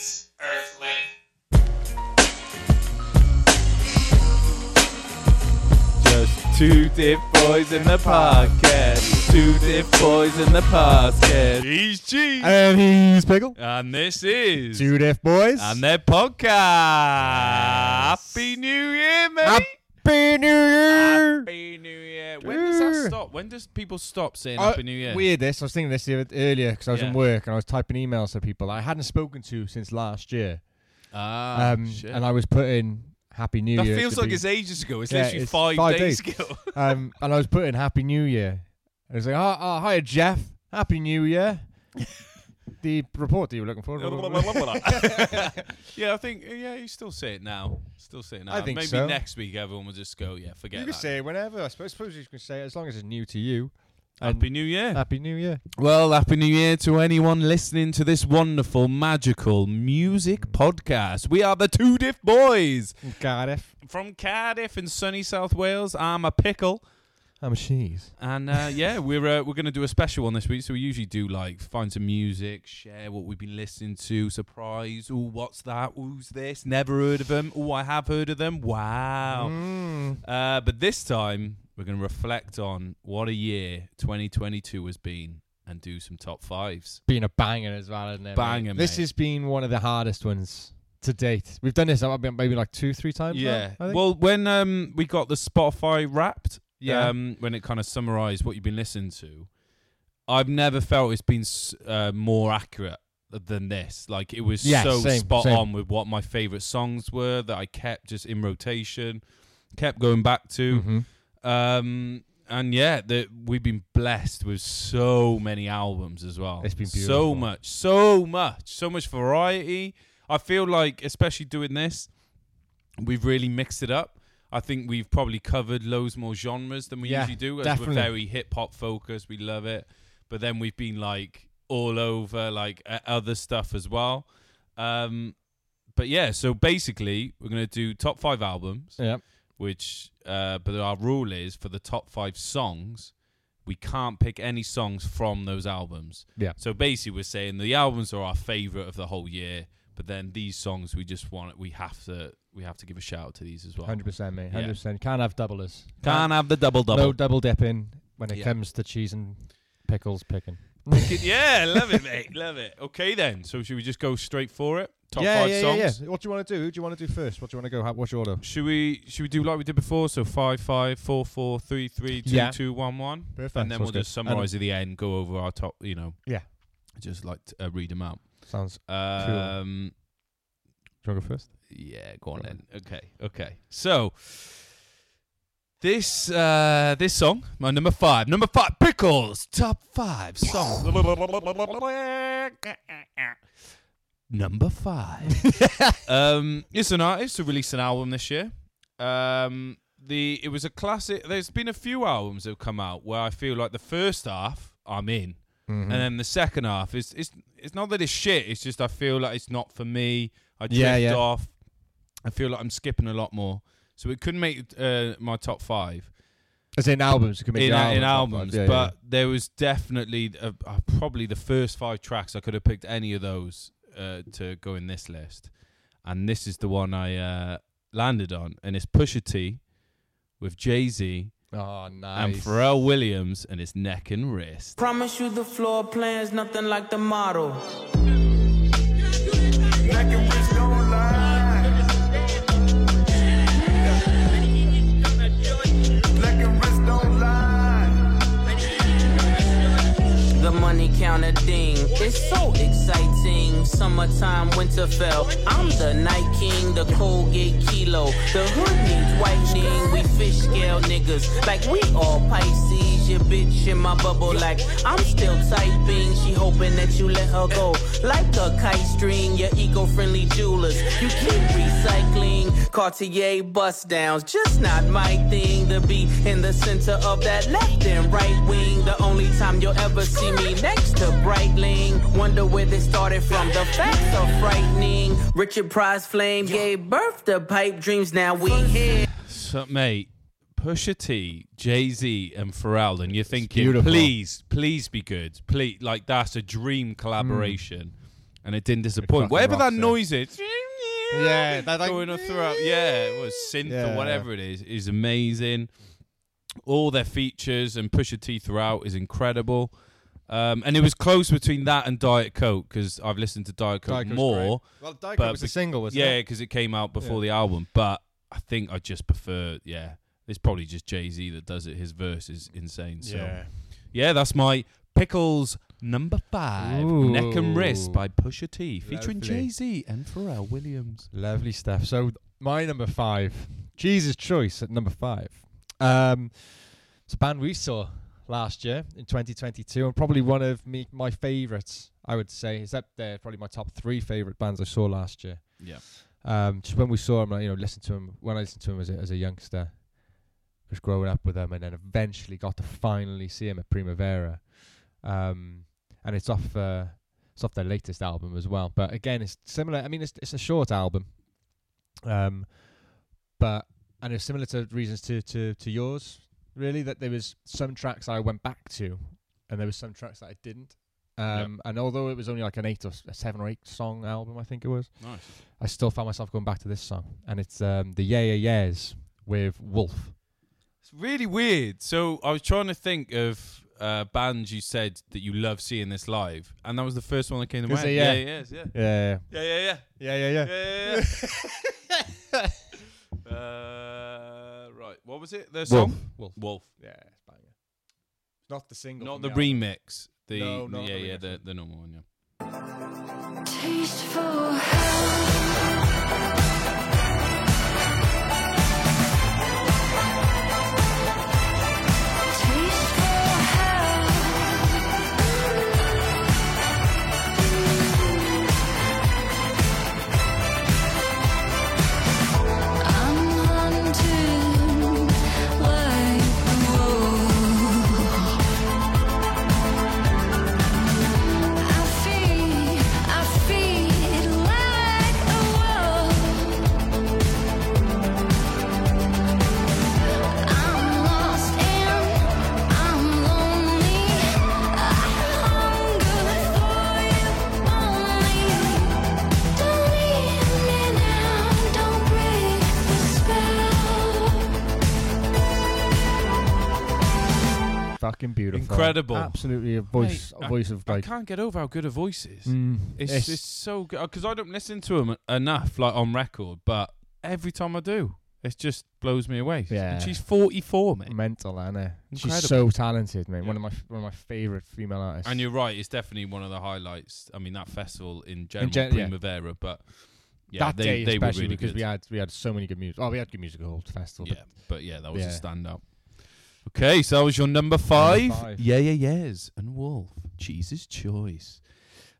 Great Earthling. Just two diff boys in the podcast. Two diff boys in the podcast. He's G. And he's Pickle. And this is. Two Diff Boys. And their podcast. Happy New Year, mate. Happy New Year. Happy New Year. When does that stop? When does people stop saying Happy New Year? Weird this. I was thinking this earlier because I was Yeah. in work and I was typing emails to people I hadn't spoken to since last year. Ah, um, shit. and I was putting Happy New that Year. That feels like be- it's ages ago. It's Yeah, literally it's five, five days, days. ago. um, and I was putting Happy New Year. And I was like, oh, oh, hi, Jeff. Happy New Year. The report that you were looking for. yeah, I think yeah, you still say it now. Still say it now. I think Maybe so. next week everyone will just go, yeah, forget you that. can say it whenever. I suppose, suppose you can say it as long as it's new to you. Happy New Year. Happy New Year. Well, Happy New Year to anyone listening to this wonderful, magical music podcast. We are the Two Diff Boys Cardiff. from Cardiff in sunny South Wales. I'm a pickle, I'm a cheese. and uh, yeah, we're uh, we're gonna do a special one this week. So we usually do like find some music, share what we've been listening to, surprise. Oh, what's that? Who's this? Never heard of them. Oh, I have heard of them. Wow. Mm. Uh, but this time we're going to reflect on what a year 2022 has been and do some top fives. Been a banger as well, isn't it? mate? Banger, This mate. has been one of the hardest ones to date. We've done this maybe like two, three times. now, Yeah. I think. Well, when um we got the Spotify Wrapped, Yeah. um, when it kind of summarized what you've been listening to, I've never felt it's been s- uh, more accurate than this. Like it was Yeah, so same, spot same. on with what my favorite songs were that I kept just in rotation, kept going back to. Mhm. Um, and yeah, the, we've been blessed with so many albums as well. It's been so beautiful. much, so much, so much variety. I feel like, especially doing this, we've really mixed it up. I think we've probably covered loads more genres than we Yeah, usually do. As definitely. we're very hip hop focused, we love it. But then we've been like all over like uh, other stuff as well. Um, but yeah, so basically, we're gonna do top five albums Yeah. which uh, but our rule is for the top five songs we can't pick any songs from those albums Yeah. so basically we're saying the albums are our favorite of the whole year but then these songs we just want we have to we have to give a shout out to these as well Hundred percent, mate. Yeah. Hundred percent. Can't have doublers. can't have the double double No double dipping when it Yeah. comes to cheese and pickles picking. yeah love it mate love it okay then so should we just go straight for it top yeah, five yeah, songs yeah, yeah. What do you want to do? Who do you want to do first? What do you want to go? How, what's your order? Should we should we do like we did before? So five five four four three three two Yeah. two one one. Perfect. and then Sounds we'll good. just summarize at the end, go over our top, you know. Yeah. Just like to, uh, read them out. Sounds. Um, Do you want to go first? yeah, go on Go then. Okay, okay. So this uh, this song, my number five, number five, pickles, top five song. number five. um, it's an artist who released an album this year. Um, the it was a classic. There's been a few albums that have come out where I feel like the first half I'm in, Mhm. and then the second half is it's it's not that it's shit. It's just I feel like it's not for me. I drift Yeah, yeah. off. I feel like I'm skipping a lot more, so it couldn't make uh, my top five As in albums, you can make in, in albums. Yeah, but there was definitely uh, uh, probably the first five tracks I could have picked any of those uh, to go in this list, and this is the one I uh, landed on, and it's Pusha T with Jay Z yeah. Oh, and nice. Pharrell Williams and his neck and wrist. Promise you the floor plan's nothing like the model. The money counter ding, it's so exciting. Summertime, Winterfell. I'm the night king, the Colgate kilo. The hood needs whitening. We fish scale niggas like we all Pisces. Your bitch in my bubble like I'm still typing. She hoping that you let her go like a kite string. Your eco-friendly jewelers, you keep recycling. Cartier bust downs, just not my thing. To be in the center of that left and right wing. The only time you'll ever see me next to Breitling. Wonder where they started from. The facts are frightening. Richard Pryor Flame gave birth to pipe dreams. Now we here. So, mate, Pusha T, Jay Z, and Pharrell, and you're thinking, please, please be good. Please, like that's a dream collaboration. and it didn't disappoint. fucking Whatever that it. noise is, Yeah, that, like- going throughout. Yeah, it was synth Yeah. or whatever it is is amazing. All their features and Pusha T throughout is incredible. Um, and it was close between that and Diet Coke because I've listened to Diet Coke Diet more. Well, Diet Coke was a single, was Yeah, it? because it came out before Yeah. the album. But I think I just prefer. Yeah, it's probably just Jay Z that does it. His verse is insane. So Yeah. yeah, that's my pickles number five. Neck and Wrist by Pusha T, featuring Jay Z and Pharrell Williams. Lovely stuff. So my number five, Jesus' Choice at number five. Um, it's a band we saw last year in 2022, and probably one of me my favourites. I would say is up there. Probably my top three favourite bands I saw last year. Yeah. Um, just when we saw him, like, you know, listened to him when I listened to him as a, as a youngster, just growing up with them, and then eventually got to finally see him at Primavera. Um, and it's off, uh, it's off their latest album as well. But again, it's similar. I mean, it's it's a short album, um, but and it's similar to reasons to to to yours. Really, that there was some tracks I went back to, and there was some tracks that I didn't. Um, And although it was only like an eight or s- a seven or eight song album, I think it was. Nice. I still found myself going back to this song, and it's um, the Yeah Yeah Yeahs with Wolf. It's really weird. So I was trying to think of uh, bands you said that you love seeing this live, and that was the first one that came to mind. it? Yeah, Yeah. yeah, yeah, Yeah, yeah, yeah, yeah. yeah, yeah, yeah. Yeah, yeah, yeah. uh, right. What was it? The Wolf. song? Wolf. Wolf. Yeah, it's banger. Not the single. Not from the remix. The No, not yeah, the yeah, remix the, one. the normal one. Yeah. Tasteful Fucking beautiful. Incredible. Absolutely a voice, Mate, a voice of like, I like. can't get over how good a voice is. Mm, It's, it's so good because I don't listen to him enough, like on record. But every time I do, it just blows me away. Yeah. And she's forty four, mate. mental, Anna. She's so talented, mate. One of my one of my favorite female artists. And you're right; it's definitely one of the highlights. I mean, that festival in general, gen- yeah. Primavera, but yeah, that they day they were especially really because good. we had we had so many good music. Oh, we had good music the festival. yeah, but yeah, that was Yeah. a standout. Okay, so that was your number five. five. Yeah, yeah, yes, and Wolf. Jesus' choice.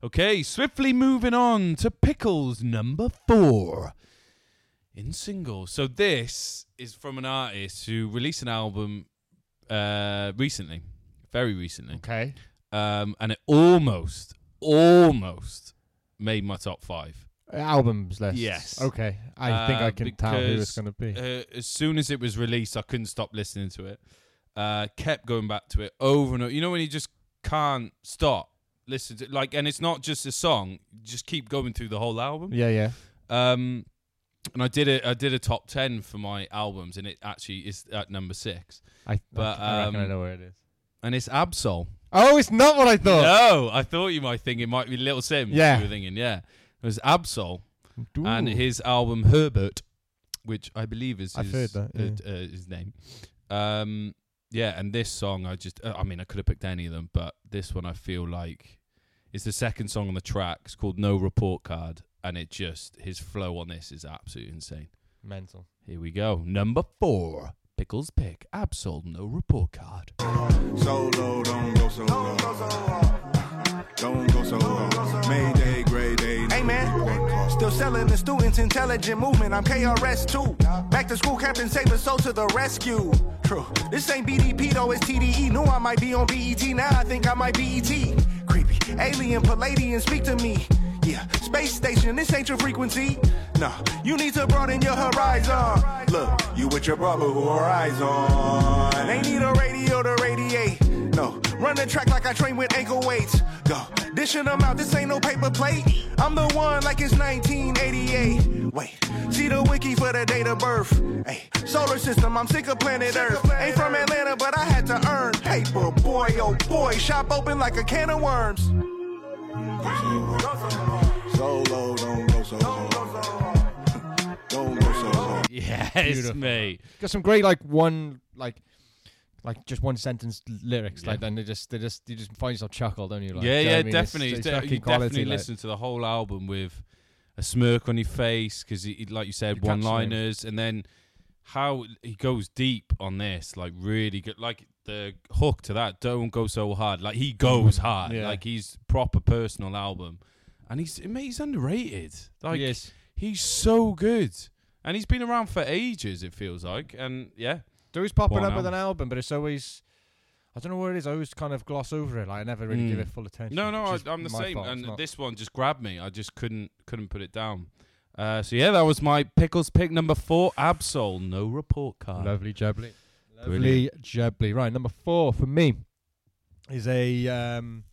Okay, swiftly moving on to Pickles number four in singles. So this is from an artist who released an album uh, recently, very recently, okay. um, and it almost, almost made my top five. Albums list. Yes. Okay. I think Uh, I can tell who it's going to be. Uh, as soon as it was released, I couldn't stop listening to it. Uh, kept going back to it over and over. You know when you just can't stop listen to like, and it's not just a song. Just keep going through the whole album. yeah, yeah. Um, and I did it. I did a top ten for my albums, and it actually is at number six. I, But, I, reckon I um, know where it is. And it's Ab-Soul. Oh, it's not what I thought. No, I thought you might think it might be Little Simz. Yeah. you were thinking, yeah. It was Ab-Soul. Ooh. and his album Herbert, which I believe is his, I've heard that, uh, uh, his name. Um, yeah, and this song I just, uh, I mean, I could have picked any of them, but this one I feel like is the second song on the track. It's called No Report Card, and it just his flow on this is absolutely insane. mental. Here we go, number four. Pickles pick, Ab-Soul, no report card. Solo, don't go solo. Don't go solo. Mayday, still selling the students intelligent movement. I'm KRS too. Back to school, Captain Save us soul to the rescue. True. This ain't BDP though, it's TDE. Knew I might be on BET. Now I think I might be ET. Creepy, alien, Pleiadian, speak to me. Yeah, space station, this ain't your frequency. Nah, you need to broaden your horizon. Look, You with your brother who are eyes on. they need a radio to radiate. No, Run the track like I train with ankle weights. Go, dishing them out, this ain't no paper plate. I'm the one like it's 1988. Wait, see the wiki for the date of birth. Hey, solar system, I'm sick of planet Earth. Ain't from Atlanta, but I had to earn paper. Boy, oh boy, shop open like a can of worms. Solo, don't go so hard. Don't go so hard. Yes, Beautiful. mate. Got some great like one like like just one sentence lyrics Yeah. like then they just they just you just find yourself chuckle don't you like yeah, do you know yeah, what I mean? It's- definitely. it's De- fucking you quality, definitely like- listen to the whole album with a smirk on your face because, like you said, one-liners, and then how he goes deep on this, like really good. Like the hook to that, "Don't Go So Hard." Like he goes mm-hmm. hard. Yeah. Like he's proper personal album, and he's mate, he's underrated. Like yes he's so good, and he's been around for ages. It feels like, and yeah, they're always popping up with an album but it's always I don't know what it is I always kind of gloss over it like I never really give Mm. it full attention No, no, I, I'm the same, fault, and this one just grabbed me. I just couldn't couldn't put it down. Uh, so yeah, that was my pickles pick number four. Ab-Soul, no report card. Lovely jubbly. Lovely Brilliant. jubbly. Right, number four for me is a um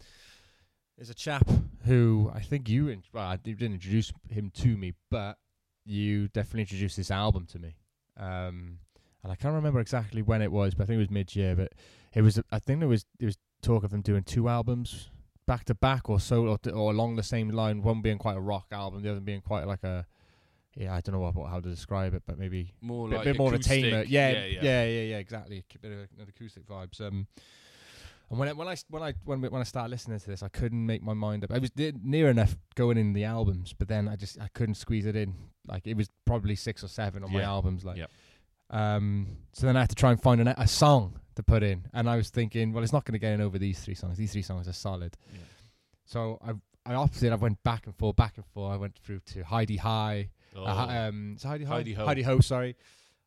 is a chap who I think you in, well, you didn't introduce him to me, but you definitely introduced this album to me. Um and I can't remember exactly when it was, but I think it was mid year, but it was I think there was there was talk of them doing two albums back to back or so or, or along the same line, one being quite a rock album, the other being quite like a yeah, I don't know what, how to describe it, but maybe More bit, like bit more of a tamer. Yeah, yeah, yeah, yeah, yeah, exactly. A bit of an acoustic vibes. Um, and when I, when I when I when when I started listening to this, I couldn't make my mind up. I was near enough going in the albums, but then I just I couldn't squeeze it in. Like it was probably six or seven on my albums. Like, Yep. Um, so then I had to try and find an, a song to put in, and I was thinking, well, it's not going to get in over these three songs. These three songs are solid. Yeah. So I I opted. I went back and forth, back and forth. I went through to Heidi High. Oh. Uh, um, Heidi, Ho. Hi-De-Ho. Heidi Ho, sorry.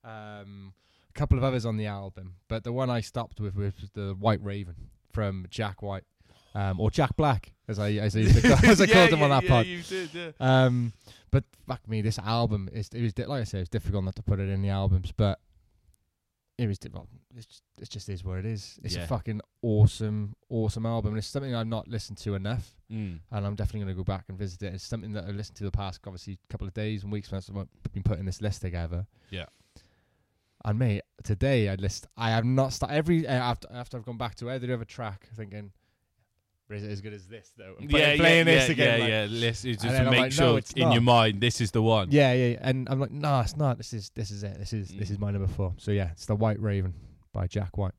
Um, a couple of others on the album, but the one I stopped with was the White Raven from Jack White, um, or Jack Black, as I as I, used to call- as I Yeah, called him yeah, on that yeah, pod. You did, yeah. Um, but fuck me, this album is it was like I said, it's difficult not to put it in the albums, but it was well, it's just, it just is what it is. It's Yeah. a fucking awesome, awesome album, and it's something I've not listened to enough Mm. and I'm definitely going to go back and visit it. It's something that I've listened to the past, obviously, couple of days and weeks since I've been putting this list together. Yeah. And mate, today I list. I have not started every uh, after after I've gone back to every other track, thinking, is it as good as this though? Play- Yeah, playing yeah, this yeah, again, yeah, like- yeah. Listen, just to make like, no, sure it's in your mind this is the one. yeah, yeah. And I'm like, no, it's not. This is this is it. This is this Mm. is my number four. So yeah, it's the White Raven by Jack White.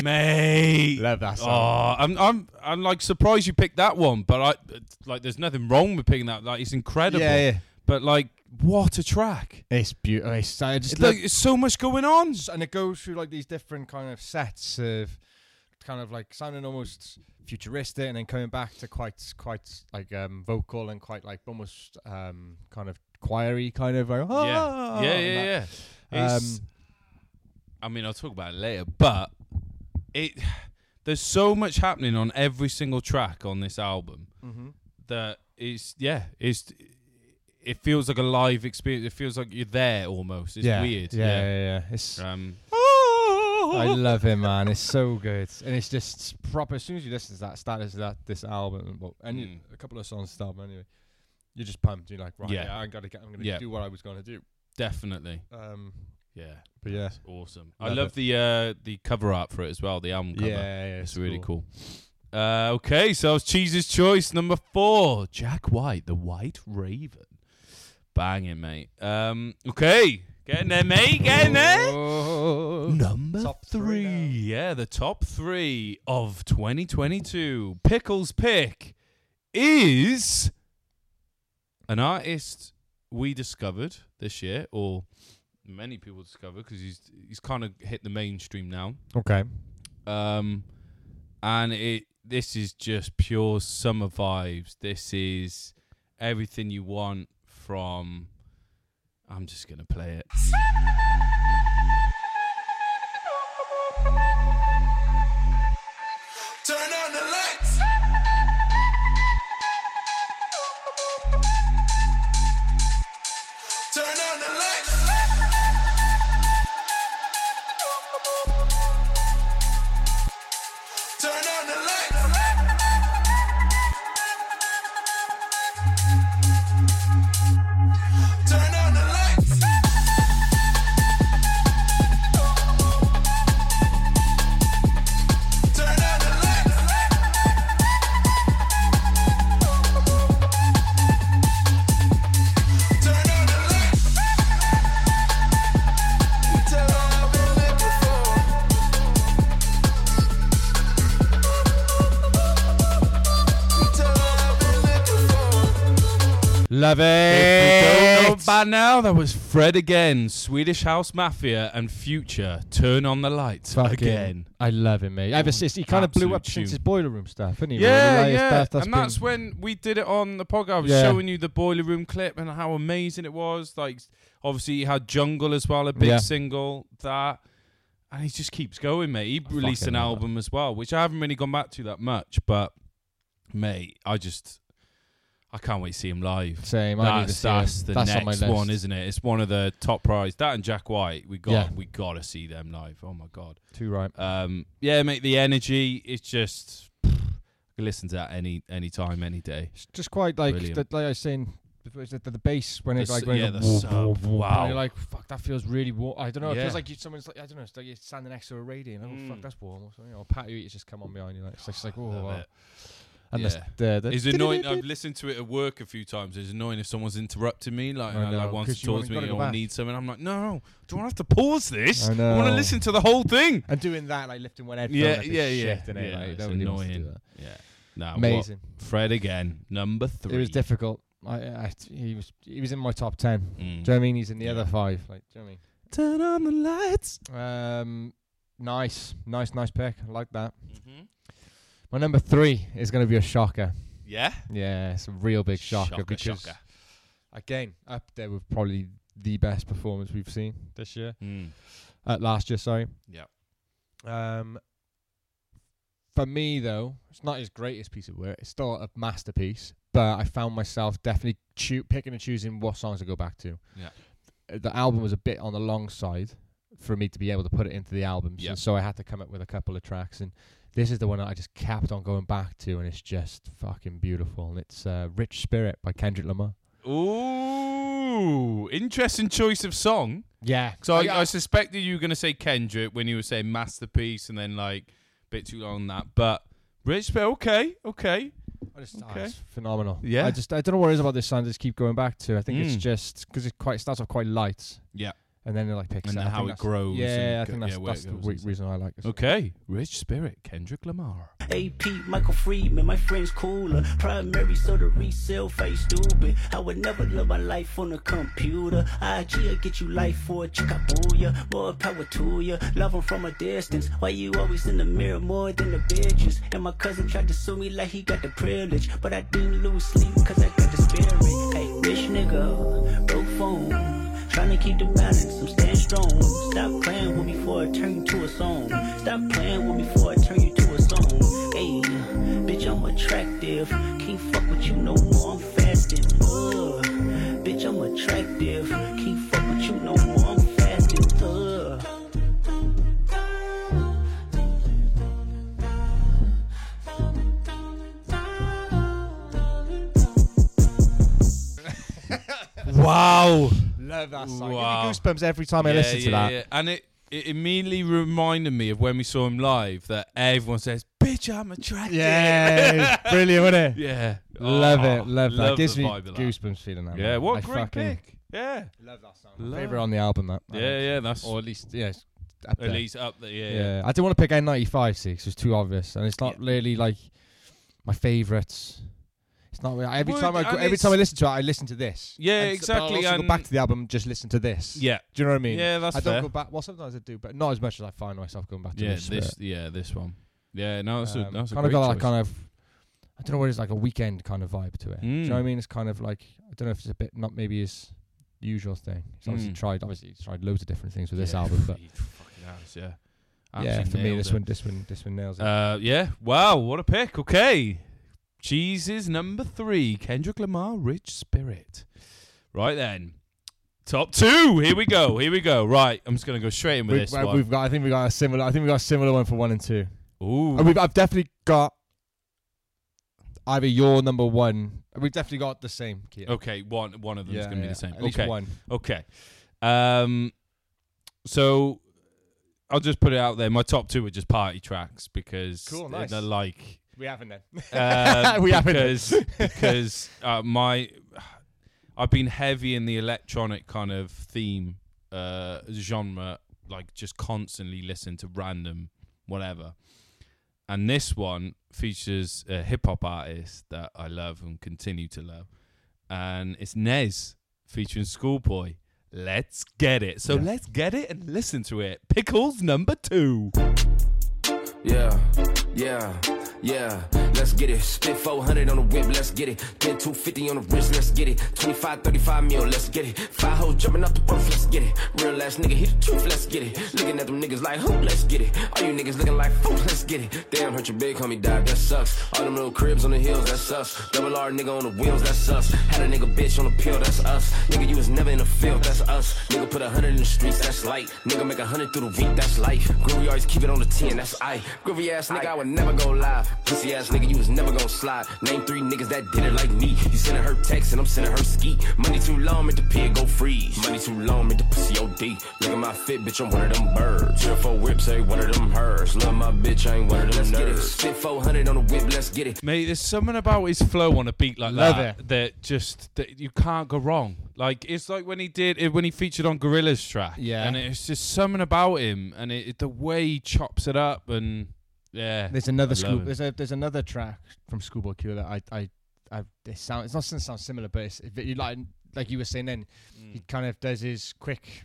Mate. Love that song. Oh, I'm I'm I'm like surprised you picked that one, but I like there's nothing wrong with picking that. Like it's incredible. Yeah, yeah. But like what a track. It's beautiful. It's, I just It's like it's so much going on. and it goes through like these different kind of sets of kind of like sounding almost futuristic and then coming back to quite quite like um vocal and quite like almost um kind of choiry kind of like Yeah. "Ah," Yeah, and yeah, that. yeah. It's, Um, I mean, I'll talk about it later, but it there's so much happening on every single track on this album mhm. that it's yeah, it's it feels like a live experience. It feels like you're there almost. It's yeah, weird. Yeah, yeah, yeah. It's Um, I love it, man. It's so good, and it's just proper. As soon as you listen to that, start to that this album, well, any Mm. a couple of songs start anyway. You're just pumped. You're like, right, Yeah. yeah, I gotta get. I'm gonna Yeah. do what I was gonna do. definitely. Um, Yeah. but yeah, It's awesome. I Love love it. the uh, the cover art for it as well. The album cover. yeah, yeah, it's really cool. Uh, okay, so it's Cheese's choice number four, Jack White, the White Raven. Banging, mate. Um, okay, getting there, mate. Getting there. Number Top three, three yeah, the top three of 2022. Pickles pick is an artist we discovered this year, or many people discover because he's he's kind of hit the mainstream now. Okay. Um, and it this is just pure summer vibes. This is everything you want from. I'm just gonna play it. don't know it. by now, that was Fred again, Swedish House Mafia and Future. Turn on the lights Fucking- again. I love him, mate. Ever since he kind of blew up since his boiler room stuff, didn't he? Yeah, Really, yeah, that's and that's when we did it on the podcast. I was Yeah. showing you the boiler room clip and how amazing it was. Like, obviously, he had Jungle as well, a big Yeah. single. That, and he just keeps going, mate. He released an album as well, which I haven't really gone back to that much. But, mate, I just, I can't wait to see him live. Same. I need to That's, see that's the That's next list. one, isn't it? It's one of the top prize. That and Jack White, we got, Yeah. we got to see them live. Oh my god. Too right. Um, yeah, mate. The energy is just. I can listen to that any any time, any day. It's just quite like the, like I was saying. before, The, the bass when it's like when yeah, it the sub, whoop, wow. you're like fuck that feels really warm. I don't know. It Yeah. feels like you, someone's like I don't know. It's like you're standing next to a radio and oh Mm. fuck that's warm or something. Or Pat you just come on behind you like it's just like oh. Wow. It. And Yeah. the, the, the It's annoying. I've listened to it at work a few times. It's annoying if someone's interrupting me, like, I and, know, like wants 'cause to talk wanna- me or go back. need something. I'm like, no, do I have to pause this? I want to listen to the whole thing. and doing that like lifting one headphone Yeah, up yeah, yeah. shit, innit? Yeah, like, it's nobody wants to do annoying. Yeah. No, Amazing. What? Fred again, number three. It was difficult. I, I he was he was in my top ten. Mm. Do you know what I mean? He's in the Yeah. other five. Like, do you know Turn on the lights. what I mean? Um, nice, nice, nice pick. I like that. Mm-hmm. My number three is going to be a shocker. Yeah. Yeah, it's a real big shocker, Shocker, because shocker. again, up there with probably the best performance we've seen this year. Mm. Uh, last year, sorry. Yeah. Um, for me though, it's not his greatest piece of work. It's still a masterpiece, but I found myself definitely choo- picking and choosing what songs to go back to. Yeah. The album was a bit on the long side for me to be able to put it into the albums, Yeah. and so I had to come up with a couple of tracks. And this is the one that I just kept on going back to, and it's just fucking beautiful. And it's uh, "Rich Spirit" by Kendrick Lamar. Ooh, interesting choice of song. Yeah, So I, I suspected you were going to say Kendrick when you were saying masterpiece, and then like a bit too long on that. But Rich, but okay, okay. I just, oh, Okay. it's phenomenal. Yeah. I just I don't know what it is about this song. I just keep going back to. I think it's Mm. just because it quite starts off quite light. Yeah. And then it like picks And up. then how it grows Yeah, and I go- think that's, yeah, that's the re- reason I like this. Okay, Rich Spirit, Kendrick Lamar. AP, Michael Friedman, my friend's cooler. Primary, so the resale face stupid. I would never live my life on a computer. IG will get you life for a chick, I boo ya. More power to ya. Love 'em from a distance. Why you always in the mirror more than the bitches? And my cousin tried to sue me like he got the privilege. But I didn't lose sleep cause I got the spirit. Hey, rich nigga, broke phone. Trying to keep the balance, I'm staying strong. Stop playing with me before I turn you to a song. Stop playing with me before I turn you to a song. Hey, bitch, I'm attractive. Can't fuck with you no more, I'm fasting. Ugh. Bitch, I'm attractive. Can't fuck with you no more, I'm fasting. Ugh. Wow. Love that song. Wow. Give me goosebumps every time I listen to that. And it, it immediately reminded me of when we saw him live that everyone says, bitch, I'm attracted. Yeah, it's brilliant, wasn't it? yeah. Love Oh, it, love that. Gives the me vibe of that. goosebumps feeling that. Yeah, man. what I a great fucking pick. Yeah. Love that song. Love Favorite on the album, that. I Yeah, think. yeah, that's Or at least, yeah, it's up at there. least up there. Yeah, Yeah, yeah. I didn't want to pick N95, see, 'cause it's too obvious, and it's not really like my favourites. It's not really, every Would- time I and every it's- time I listen to it, I listen to this. Yeah, And s- but I'll exactly, also go and- back to the album, just listen to this. Yeah. Do you know what I mean? Yeah, that's I don't fair. go back. Well, sometimes I do, but not as much as I find myself going back to Yeah, this. this, yeah, this one. Yeah, no, that's a, um, that's a kind of great got that choice. kind of. I don't know what it's like a weekend kind of vibe to it. Do you know what I Mm. mean? It's kind of like I don't know if it's a bit not maybe his usual thing. He's obviously Mm. tried obviously he's tried loads of different things with this Yeah, album, but he fucking has, yeah. yeah, Absolutely for me nailed this it. one this one this one nails it. Uh, yeah. Wow, what a pick. Okay. Cheese's number three, Kendrick Lamar, Rich Spirit. Right then. Top two. Here we go. Here we go. Right. I'm just gonna go straight in with we've, this uh, one. we've got I think we got a similar I think we got a similar one for one and two. Ooh. And we've I've definitely got either your number one. We've definitely got the same. Kia. Okay, one one of them is Yeah, gonna be the same. At least okay. one. Okay. Um so I'll just put it out there. My top two are just party tracks because Cool, nice. they're like We haven't then. Um, we haven't. because because uh, my I've been heavy in the electronic kind of theme uh, genre, like just constantly listen to random whatever. And this one features a hip hop artist that I love and continue to love, and it's Nez featuring Schoolboy. Let's get it. So Yeah. let's get it and listen to it. Pickles number two. Yeah, yeah, yeah. Let's get it. Spit 400 on the whip, let's get it. Spend 250 on the wrist, let's get it. 25, 35 mil, let's get it. Five hoes jumping up the roof, let's get it. Real ass nigga, hit the truth, let's get it. Looking at them niggas like, who, let's get it. All you niggas looking like fools, let's get it. Damn, hurt your big homie died, that sucks. All them little cribs on the hills, that's us. Double R nigga on the wheels, that's us. Had a nigga bitch on the pill, that's us. Nigga, you was never in the field, that's us. Nigga put a hundred in the streets, that's light. Nigga make a hundred through the week, that's life. Groovy always keep it on the 10, that's I. Groovy ass nigga, I would never go live. Pussy ass nigga, you was never gonna slide. Name three niggas that did it like me. You sending her text and I'm sending her ski. Money too long, make the pig go freeze. Money too long, make the pussy OD. Look at my fit, bitch, I'm one of them birds. Zero four whips, ain't one of them hers. Love my bitch, I ain't one of them let's nerds. Get it. Spit 400 on the whip, let's get it. Mate, there's something about his flow on a beat like Love that that just that you can't go wrong. Like it's like when he did it when he featured on Gorilla's track. Yeah. and it's just something about him and it, it- the way he chops it up and yeah. There's another school. There's a there's another track from Schoolboy Q that I I I it sound it's not going to sound similar, but it's it, you like like you were saying then he kind of does his quick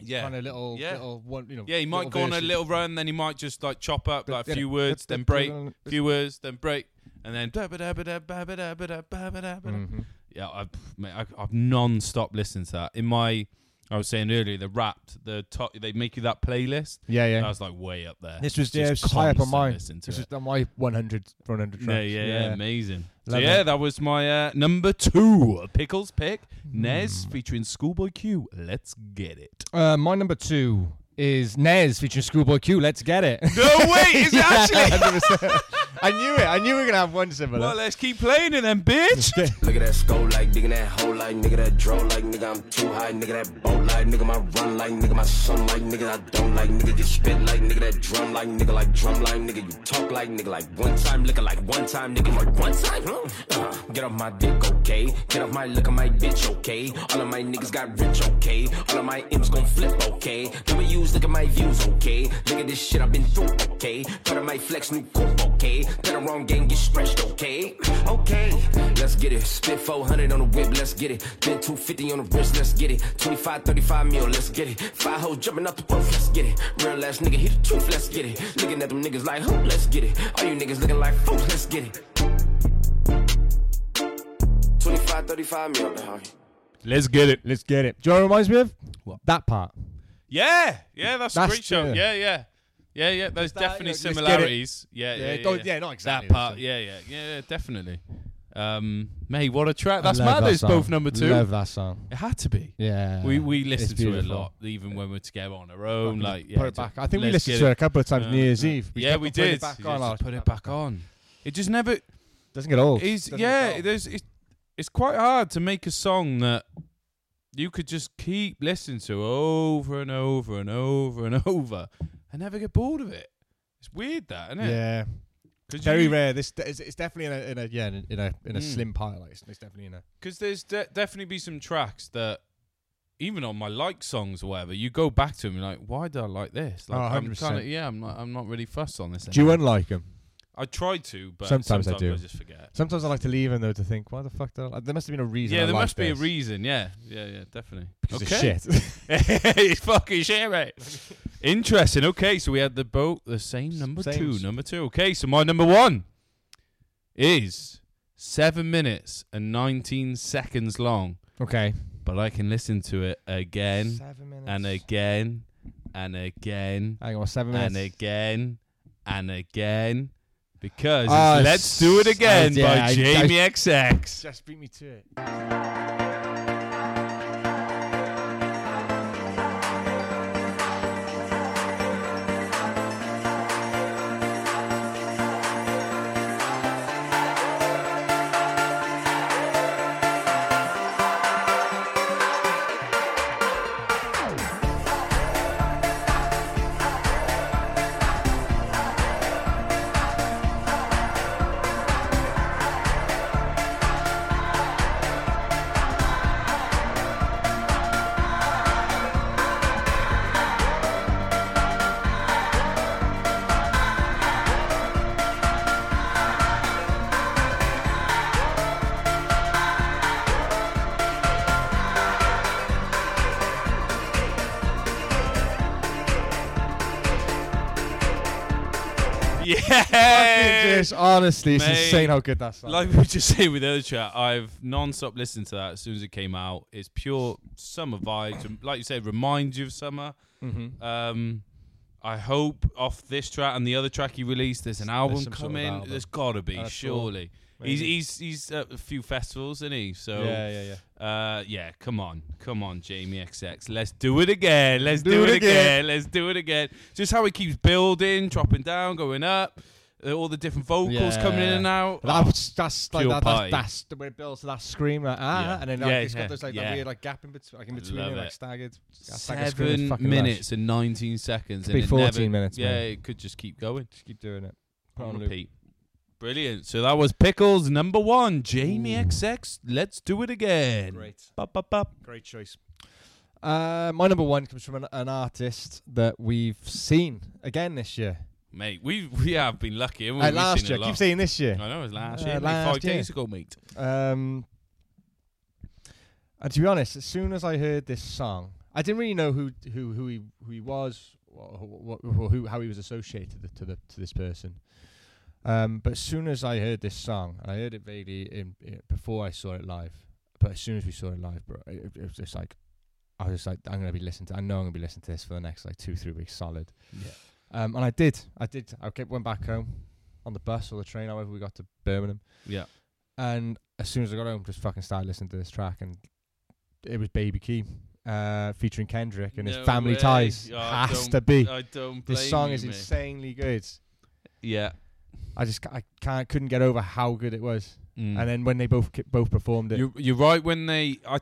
yeah. kind of little Yeah. little one you know yeah, he might go on a little run, then he might just like chop up But like a few it- words, then break, few words, then break, and then. Mhm. Yeah, I've mate, I, I've non-stop listening to that. In my, I was saying earlier, the Wrapped, the top, they make you that playlist. Yeah, yeah. That was like way up there. This was Just yeah, it high up on constant mine. listening to This was it. on my 100 100 tracks. Yeah, yeah, yeah, amazing. So yeah, it. that was my uh, number two pickles pick. Hmm. Nez featuring Schoolboy Q. Let's get it. Uh, my number two is Nez featuring Schoolboy Q. Let's get it. No way, is it Yeah, actually? 100%. I knew it. I knew we were gonna have one similar. Well, let's keep playing it then, bitch. Look at that skull like digging that hole like nigga that draw like nigga. I'm too high nigga that boat like nigga. My run like nigga my son like nigga. I don't like nigga get spit like nigga. That drum like nigga like drum like nigga. You talk like nigga like one time liquor like one time nigga like one time. Huh? uh, get off my dick okay. Get off my liquor my bitch okay. All of my niggas got rich okay. All of my M's gon' flip okay. W's look at my views okay. Look at this shit I've been through okay. Part of my flex new coupe okay Got the wrong game get stretched okay okay let's get it spit 400 on the whip let's get it then 250 on the wrist let's get it 25 35 mil let's get it five hoes jumping up the roof let's get it real ass nigga hit the truth let's get it looking at them niggas like who let's get it all you niggas looking like fools let's get it 25 35 mil homie. Let's get it. Let's get it. Do you know what it reminds me of? What? That part. Yeah, yeah, that's, a That's great show. Yeah, yeah. Yeah, yeah, there's that, definitely you know, let's get it. similarities. Yeah, yeah, Yeah, yeah, don't- yeah. yeah, not exactly That part, yeah, yeah, yeah, yeah, definitely. Um, mate, what a track. That's mad. that It's song. both number two. Love that song. It had to be. Yeah. We we It's listen to it a lot, even when we're together on our own. Fucking Like, yeah, put it back. I think we listened to it a couple of times Uh, New Year's uh, Eve. We yeah, we on putting did. It back on. just put it back on. It just never. Doesn't get old. Is yeah. There's it's, it's quite hard to make a song that you could just keep listening to over and over and over and over and never get bored of it. It's weird that, isn't it? Yeah. Very rare. This it's, it's definitely in a, in a yeah in a in a, in a Mm. slim pile. Like it's, it's definitely in a. Because there's de- definitely be some tracks that, even on my like songs or whatever, you go back to them and you're like, why do I like this? Like, Oh, I'm 100%. kind of yeah, I'm not, I'm not really fussed on this. Do you unlike them? I try to, but Sometimes I do. I just forget. Sometimes I like to leave them though to think, why the fuck? Did I, like, there must have been a reason. Yeah, I there must be a reason. Yeah, yeah, yeah, definitely. Because okay. shit. it's fucking shit, mate. Interesting. Okay, so we had the boat the same number Same. two. Number two. Okay, so my number one is seven minutes and nineteen seconds long, okay. but I can listen to it again Seven minutes. and again and again Hang on, seven minutes. and again and again because it's Let's Do It Again uh, yeah, by I- I- Jamie XX. Just beat me to it. Honestly, it's Mate. insane how good that song. Like we just saying with the other chat, I've non-stop listened to that as soon as it came out. It's pure summer vibes. and Like you said, reminds you of summer. mm-hmm. Um, I hope off this track and the other track he released, there's an album some sort of coming. There's got to be, That's surely. cool. He's he's he's at a few festivals, isn't he? So yeah, yeah, yeah. uh, yeah, come on, come on, Jamie XX. Let's do it again. Let's do, Do it, it again. again. Let's do it again. Just how it keeps building, dropping down, going up. Uh, all the different vocals coming in and out. That's that's like Pure that, pie. that's, that's the way it builds to that scream like ah, Yeah. and then like, Yeah, it's yeah, got those like yeah. that weird like gap in between, like in between, love it, like it. staggered. staggered scream is Seven fucking minutes and 19 seconds. Could and be it 14 never- minutes, Yeah, mate. it could just keep going. Just keep doing it. Put On on loop. repeat. Brilliant. So that was Pickles number one. Jamie XX. Let's do it again. Great, Bop, bop, bop. great choice. Uh, my number one comes from an, an artist that we've seen again this year. Mate, we we have been lucky. haven't we? We've last seen year, a keep lot. saying this year. I know it was last Uh, year, like last five year. days ago, mate. Um, and to be honest, as soon as I heard this song, I didn't really know who who who he who he was, or, who- or who how he was associated to the to this person. Um, but as soon as I heard this song, and I heard it vaguely in, in before I saw it live, but as soon as we saw it live, bro, it, it was just like I was just like, I'm gonna be listening to. I know I'm gonna be listening to this for the next like two three weeks solid. Yeah. Um, and I did. I did. I kept went back home on the bus or the train, however we got to Birmingham. Yeah. And as soon as I got home, just fucking started listening to this track, and it was Baby Keem, uh, featuring Kendrick and No his Family way. Ties. Oh, Has to be. I don't This song you, is mate. insanely good. Yeah. I just I can't couldn't get over how good it was. Mm. And then when they both both performed it, You're, you're right when they I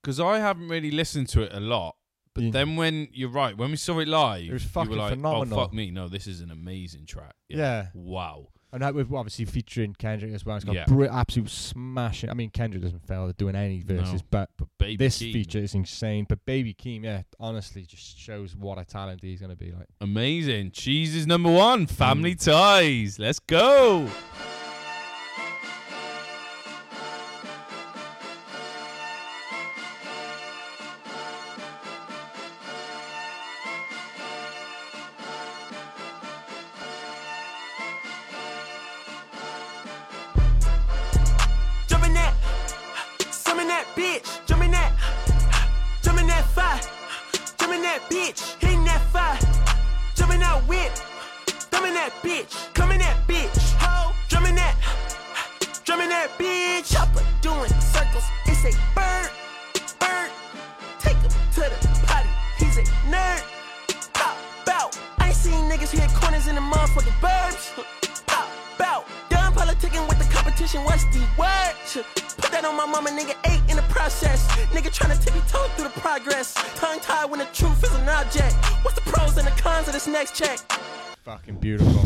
because I haven't really listened to it a lot. But Yeah. then when you're right, when we saw it live, It was you fucking were like, phenomenal. "Oh fuck me, no, this is an amazing track." Yeah. Wow. and that with obviously featuring Kendrick as well. It's got Yeah. br- absolute smashing. I mean, Kendrick doesn't fail at doing any verses, No. but But baby, this Keem, feature is insane. But Baby Keem, yeah, honestly, just shows what a talent he's gonna be like. amazing. Cheese is number one. Family Mm. ties. Let's go. Progress. Tongue tied when the truth is an object. What's the pros and the cons of this next check? Fucking beautiful.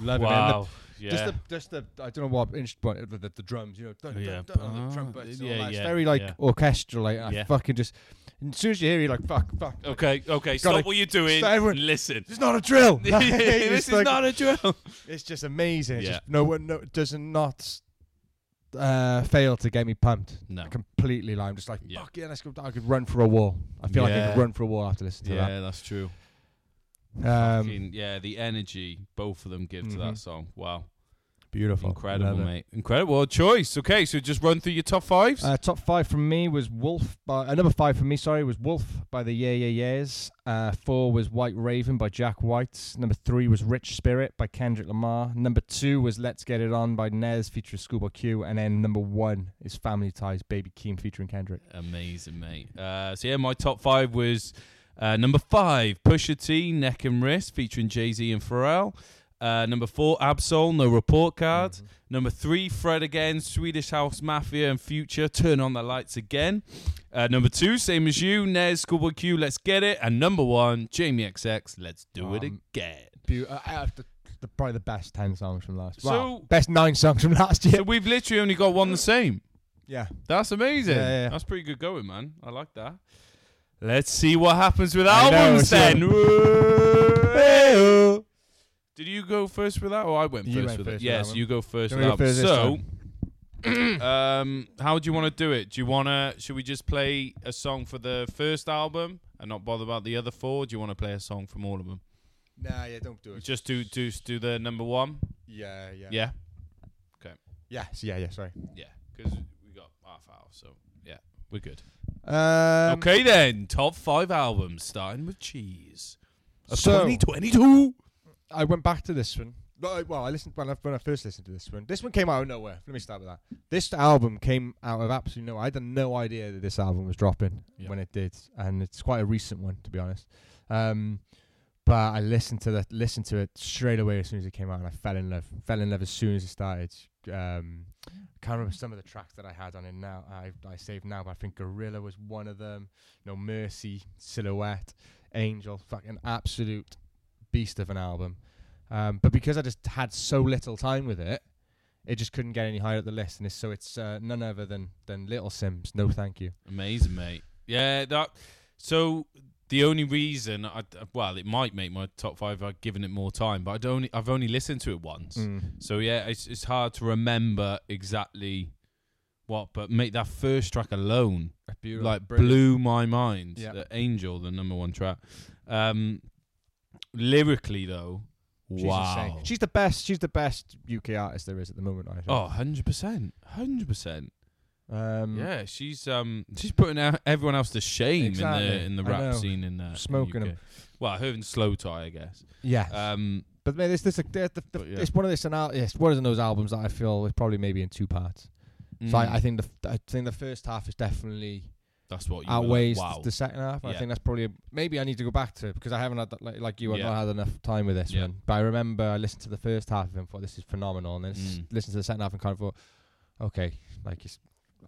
loving it. And the- Wow. Yeah. Just the, just the, I don't know what instrument, the, the, the drums, you know, dun, Yeah, dun, dun, ah, the trumpets, and all yeah. It's yeah, very like yeah. orchestral. Like I Yeah. fucking just, and as soon as you hear, it, you're like, fuck, fuck. okay, okay. Gotta- Stop what you're doing. Stop everyone- and listen. It's not a drill. this It's is like- not a drill. It's just amazing. It's Yeah. just, no one, no, does not uh, fail to get me pumped. No. completely. Like, I'm just like, Yeah. fuck yeah, let's go. I could run for a wall. I feel like I could run for a wall after listening to that. Yeah, that's true. Um, Fucking- yeah, the energy both of them give to that Mhm. song. Wow. Beautiful, Incredible, Love it. mate. Incredible choice. Okay, so just run through your top fives. Uh, top five from me was Wolf. By, uh, number five from me, sorry, was Wolf by the Yeah Yeah Yeahs. Uh, four was White Raven by Jack White. Number three was Rich Spirit by Kendrick Lamar. Number two was Let's Get It On by Nas featuring Schoolboy Q. And then number one is Family Ties Baby Keem featuring Kendrick. Amazing, mate. Uh, so yeah, my top five was uh, number five, Pusha T, Neck and Wrist, featuring Jay Z and Pharrell. Uh, number four, Ab-Soul, No Report Card. Mm-hmm. Number three, Fred again, Swedish House Mafia and Future, Turn on the Lights again. Uh, number two, same as you, Nas, Schoolboy Q, Let's Get It. And number one, Jamie XX, Let's Do It Um, Again. Be- uh, uh, the, probably the best 10 songs from last year. So- best nine songs from last year. So we've literally only got one the same. yeah. That's amazing. Yeah, yeah. That's pretty good going, man. I like that. Let's see what happens with I know, then. A- Whoa. Did you go first with that, or I went You first went with first it? with Yes, one. you go first Do with you want that. me to go So, um, how do you want to do it? Do you want to? Should we just play a song for the first album and not bother about the other four? Do you want to play a song from all of them? Nah, yeah, don't do it. Just do do do the number one. yeah, yeah. Yeah, Okay. Yes, yeah, yeah, sorry. yeah, because we got half hour, so yeah, we're good. Um, okay then, top five albums starting with Cheese of So- 2022. I went back to this one. Well, I listened when I, when I first listened to this one. This one came out of nowhere. Let me start with that. This album came out of absolutely no. I had no idea that this album was dropping Yeah. when it did, and it's quite a recent one to be honest. Um, but I listened to that, listened to it straight away as soon as it came out, and I fell in love. Fell in love as soon as it started. Um, I can't remember some of the tracks that I had on it now. I I saved now, but I think Gorilla was one of them. No Mercy, Silhouette, Angel, fucking absolute beast of an album. Um, but because I just had so little time with it, it just couldn't get any higher up the list. And it's, so it's uh, none other than than Little Simz. No, thank you. Amazing, mate. Yeah, that. So the only reason, I, well, it might make my top five. I've given it more time, but I don't. I've only listened to it once. So yeah, it's it's hard to remember exactly what. But make that first track alone, like Brilliant. blew my mind. Yeah. The Angel, the number one track. Um, lyrically though, She's wow. insane. She's the best. She's the best UK artist there is at the moment. I think. Oh, 100 percent, hundred percent. um, Yeah, she's um she's putting out everyone else to shame Exactly. in the in the rap scene in uh, Smoking UK. 'em. Well, her and slowthai, I guess. yeah. Um, but man, this this the, but yeah. it's one of this an al- it's one of those albums that I feel is probably maybe in two parts. So I, mm, I think the I think the first half is definitely that's what you were like, outweighs wow. the second half. I think that's probably a, maybe I need to go back to it because I haven't had that, like, like you. I've Yeah. not had enough time with this Yeah. one. But I remember I listened to the first half of it and thought this is phenomenal, and then s- Mm. listened to the second half and kind of thought, okay, like it's,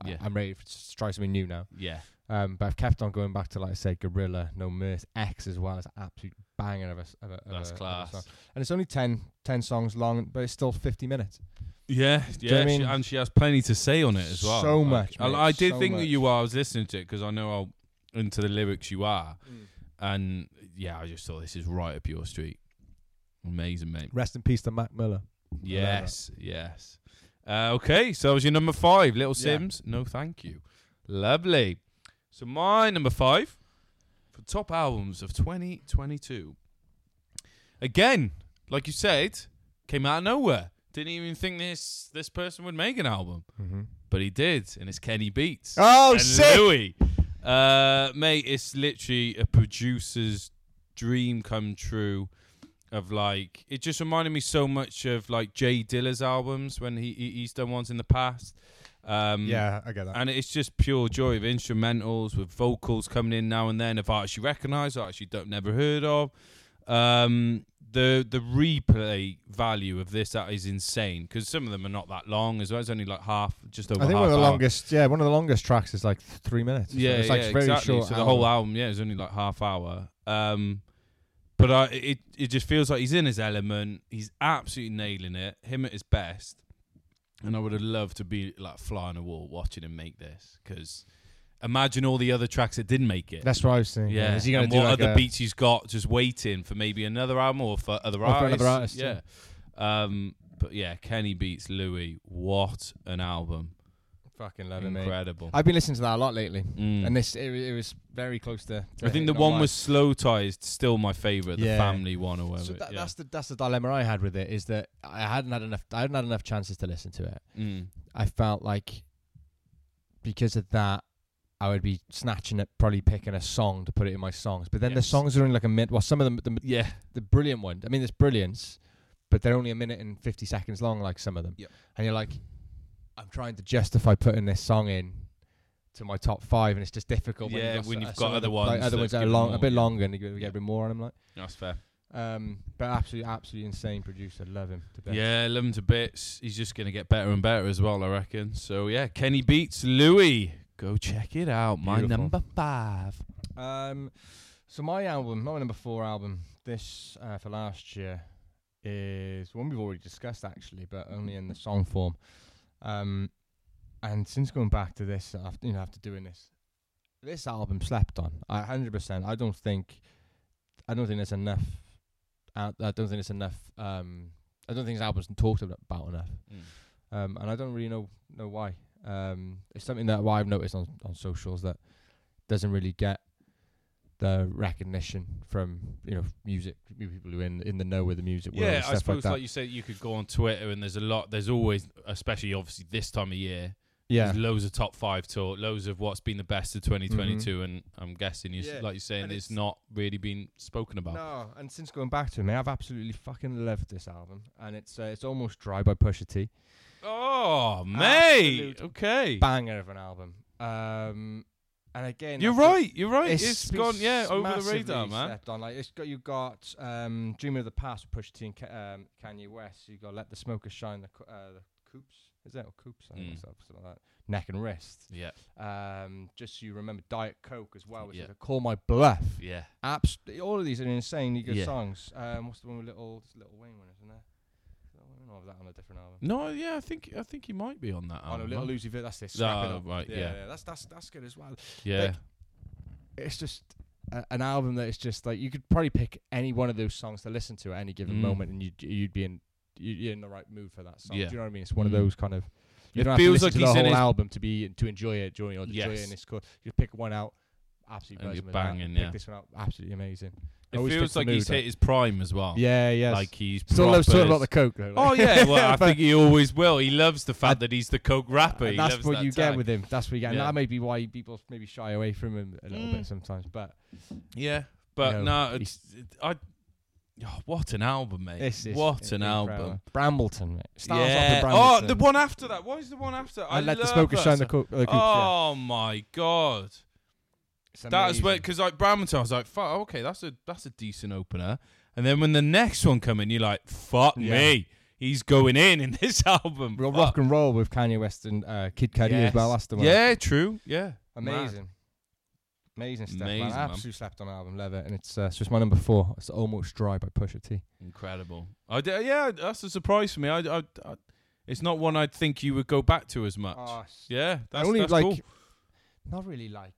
I- Yeah. I'm ready to try something new now. yeah, Um, but I've kept on going back to like I said, Gorilla, No Mercy, X as well. It's an absolute banger of a, of a of That's a- a class. song. and it's only 10, 10 songs long, but it's still fifty minutes. Yeah, you know yeah. I mean? and she has plenty to say on it as well. So Like, much, I, I did so think that you were. I was listening to it because I know how into the lyrics you are, Mm. and yeah, I just thought this is right up your street. Amazing, mate. Rest in peace to Mac Miller. Yes, yes. Uh, okay, so that was your number five, Little Yeah. Simz. No, thank you. Lovely. So my number five for top albums of 2022. Again, like you said, came out of nowhere. Didn't even think this this person would make an album, Mm-hmm. but he did, and it's Kenny Beats. Oh, and sick! Louie. Uh, mate, it's literally a producer's dream come true. Of like, it just reminded me so much of like Jay Dilla's albums when he, he he's done ones in the past. Um, Yeah, I get that. and it's just pure joy of instrumentals with vocals coming in now and then of I actually recognise, I actually don't never heard of. Um, the the replay value of this that is insane because some of them are not that long as well. It's only like half, just over. I think half one of the hour. longest, yeah, one of the longest tracks is like three minutes. So Yeah, it's like very exactly. short. so the whole album, yeah, is only like half hour. Um, But I, it it just feels like he's in his element. He's absolutely nailing it. Him at his best. And I would have loved to be like fly on a wall watching him make this because imagine all the other tracks that didn't make it. That's what I was thinking. yeah. Is he going and to do what like other a, beats he's got just waiting for maybe another album or for other Or for artists? another artist, yeah. Um, but yeah, Kenny beats Louie. What an album! Fucking love it, mate. Incredible. I've been listening to that a lot lately, Mm. and this it, wa- it was very close to. to I think the hitting one line. with slowthai is still my favorite. The Yeah. family one or So whatever. that, yeah. that's the that's the dilemma I had with it is that I hadn't had enough I hadn't had enough chances to listen to it. Mm. I felt like because of that I would be snatching at probably picking a song to put it in my songs. But then the songs are only like a minute. Well, some of them the Yeah. the brilliant one. I mean, there's brilliance, but they're only a minute and fifty seconds long. Like some of them, Yep. and you're like, I'm trying to justify putting this song in to my top five, and it's just difficult. Yeah, you've when you've got of the, other like, ones other ones that are it long, a bit yeah. longer, and you get, Yeah. a bit more on them. Like, That's fair. um, but absolutely, absolutely insane producer. Love him to bits. Yeah, love him to bits. He's just gonna get better and better as well, I reckon. So yeah, Kenny beats Louie. Go check it out. My number five. Um, so my album, my number four album, this uh, for last year is one we've already discussed actually, but only in the song form. Um, and since going back to this, after you know, after doing this, this album slept on. I hundred percent. I don't think, I don't think there's enough. Out, I don't think there's enough. Um, I don't think this album's talked about enough. Um, and I don't really know know why. Um, it's something that well, I've noticed on on socials that doesn't really get the recognition from you know music people who are in in the know with the music world Yeah, and I suppose like that. like you said, you could go on Twitter and there's a lot. There's always, especially obviously this time of year, yeah, there's loads of top five talk, loads of what's been the best of 2022, and I'm guessing you, s Mm-hmm. Yeah, like you're saying, it's it's- not really been spoken about. no, and since going back to it, mate, I've absolutely fucking loved this album, and it's uh, it's almost dry by Pusha T, Oh, mate. Absolute Okay, banger of an album. Um, and again, you're right. You're right. It's, gone. Yeah, over the radar, man. On. Like it's got you got um, Dreaming of the Past with Pusha T and Ka- um, Kanye West. You got Let the Smoker Shine. The co- uh, the Coops is that or Coops? I think Mm. something like that. Neck and Wrist. Yeah, Um, just so you remember Diet Coke as well, which Yeah. is a Call My Bluff. yeah. Abs- all of these are insanely good Yeah. songs. Um, what's the one with little little Wayne one, isn't there? Don't know if that on a different album. No, yeah, I think I think he might be on that. Oh no, album, Little Vert. That's this. Oh, right, Yeah, yeah. that's that's that's good as well. Yeah, like, It's just a, an album that is just like you could probably pick any one of those songs to listen to at any given Mm. moment, and you'd you'd be in you- you're in the right mood for that song. Yeah. Do you know what I mean? It's one of Mm. those kind of. You It don't feels have to listen like to the whole album to be to enjoy it, during or enjoy Yes. it. And it's cool. You pick one out, absolutely And you're buzzing with that. banging, Pick this one out, absolutely amazing. It Always feels fits the like he's mood, hit his prime as well. Yeah, yeah. like he's still loves talking about the coke. Though, Oh yeah, well I But- think he always will. He loves the fact that he's the coke rapper. and that's loves what that you tag. get with him. That's what you get. And that may be why people maybe shy away from him a little Mm. bit sometimes. But Yeah, but You no, it's, it, I. Oh, what an album, mate! this is what an incredible. album! Brambleton, mate. Starts off Yeah. with Oh, Brambleton. the one after that. What is the one after? I I let the love smoker that shine the song. cook. Uh, yeah. Oh my god! It's That was because like Brambleton, I was like, "Fuck, okay, that's a that's a decent opener." And then when the next one come in, you're like, "Fuck Yeah. me, he's going in in this album." Real Fuck. rock and roll with Kanye West and uh, Kid Cudi as well. Yes. That's the one. Yeah, true. Yeah, amazing, amazing stuff. Amazing, man. man. Absolutely slept on album. Love it, and it's uh, it's just my number four. It's almost dry by Pusha T. incredible. I d- yeah, that's a surprise for me. I, I, I, it's not one I'd think you would go back to as much. Oh, s- yeah, that's, only that's like cool. not really like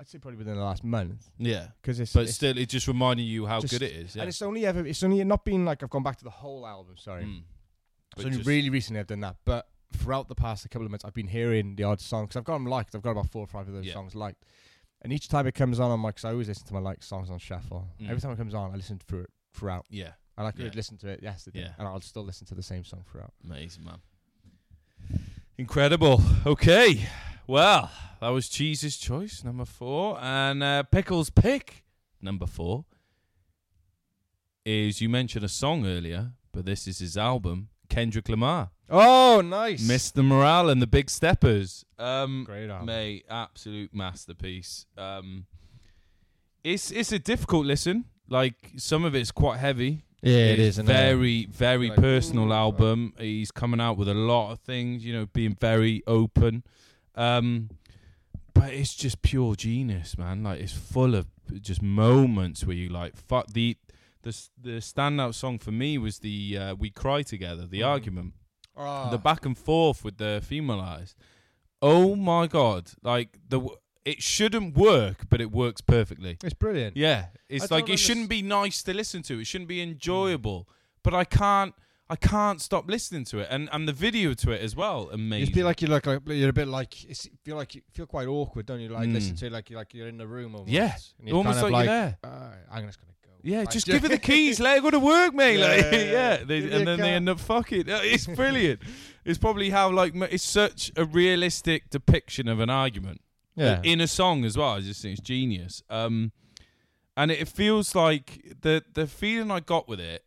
I'd say probably within the last month Yeah, because it's but it's, still, it's just reminding you how just- good it is. Yeah. and it's only ever it's only not been like I've gone back to the whole album. Sorry, Mm. it's only really recently I've done that, but. Throughout the past couple of months, I've been hearing the odd song because I've got them liked. I've got about four or five of those Yeah. songs liked. And each time it comes on, I'm like, 'cause I always listen to my like songs on shuffle. Mm. Every time it comes on, I listen through it throughout. yeah, And I could Yeah. listen to it yesterday, Yeah. and I'll still listen to the same song throughout. amazing man. Incredible. Okay, well, that was Cheese's choice number four, and uh, Pickles' pick number four is you mentioned a song earlier, but this is his album, Kendrick Lamar, Oh, nice, Mr. Morale and the Big Steppers. Um, Great album. Mate, absolute masterpiece. Um, it's it's a difficult listen. Like some of it's quite heavy. Yeah, it It's is. isn't it? very very Like, personal ooh, album. He's coming out with a lot of things. You know, being very open. Um, but it's just pure genius, man. Like it's full of just moments where you like fuck the the s- the standout song for me was the uh, "We Cry Together," the Mhm. argument, Ah. the back and forth with the female eyes. Oh my god! Like the w- it shouldn't work, but it works perfectly. It's brilliant. Yeah, it's I like it shouldn't be nice to listen to. It shouldn't be enjoyable. But I can't. I can't stop listening to it, and and the video to it as well. You Amazing. just feel like you look like you're a bit like it's, you feel like you feel quite awkward, don't you? Like Mm. listen to it like you like you're in the room almost. Yeah, almost kind of like you're there. "Alright, I'm just gonna go. Yeah, Like, just give her the keys, let her go to work, mate. Yeah, like, yeah, yeah. They, and then they end up fucking. It's brilliant. it's probably how like it's such a realistic depiction of an argument. uh, Yeah. in a song as well. I just think it's genius. Um, and it, it feels like the the feeling I got with it.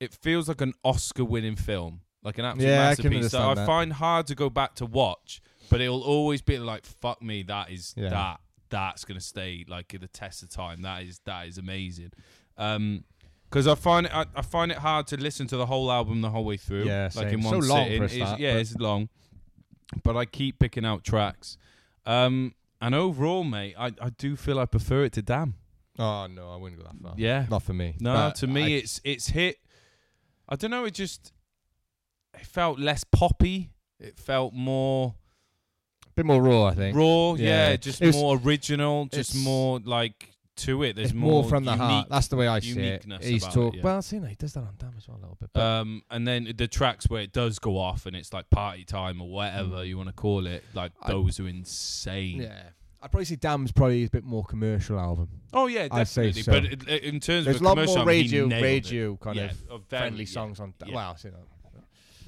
It feels like an Oscar-winning film, like an absolute Yeah, I can masterpiece that I understand that. find hard to go back to watch. But it'll always be like, "Fuck me, that is Yeah. that that's gonna stay like the test of time. That is that is amazing." Um, because I find it, I, I find it hard to listen to the whole album the whole way through. Yeah, like same. in So one long sitting. for a It's- start, yeah, but- it's long, but I keep picking out tracks. Um, and overall, mate, I, I do feel I prefer it to Damn. Oh no, I wouldn't go that far. Yeah, not for me. No, But to me, I- it's it's hit. I don't know. It just it felt less poppy. It felt more a bit more raw. I think raw. Yeah, Yeah. just was- more original. Just more like to it. There's it's more, from the unique, heart. That's the way I see it. uniqueness He's talk. it, yeah. Well, see, no, he does that on Damn as well a little bit. But Um, and then the tracks where it does go off and it's like party time or whatever Mm. you want to call it, like I- those are insane. yeah, I'd probably say Damn's probably a bit more commercial album. Oh yeah, I'd say definitely. so. But it, it- in terms There's of a lot commercial, more album, he radio, nailed it. radio kind Yeah, of very- friendly yeah, songs on. yeah. Well, you know,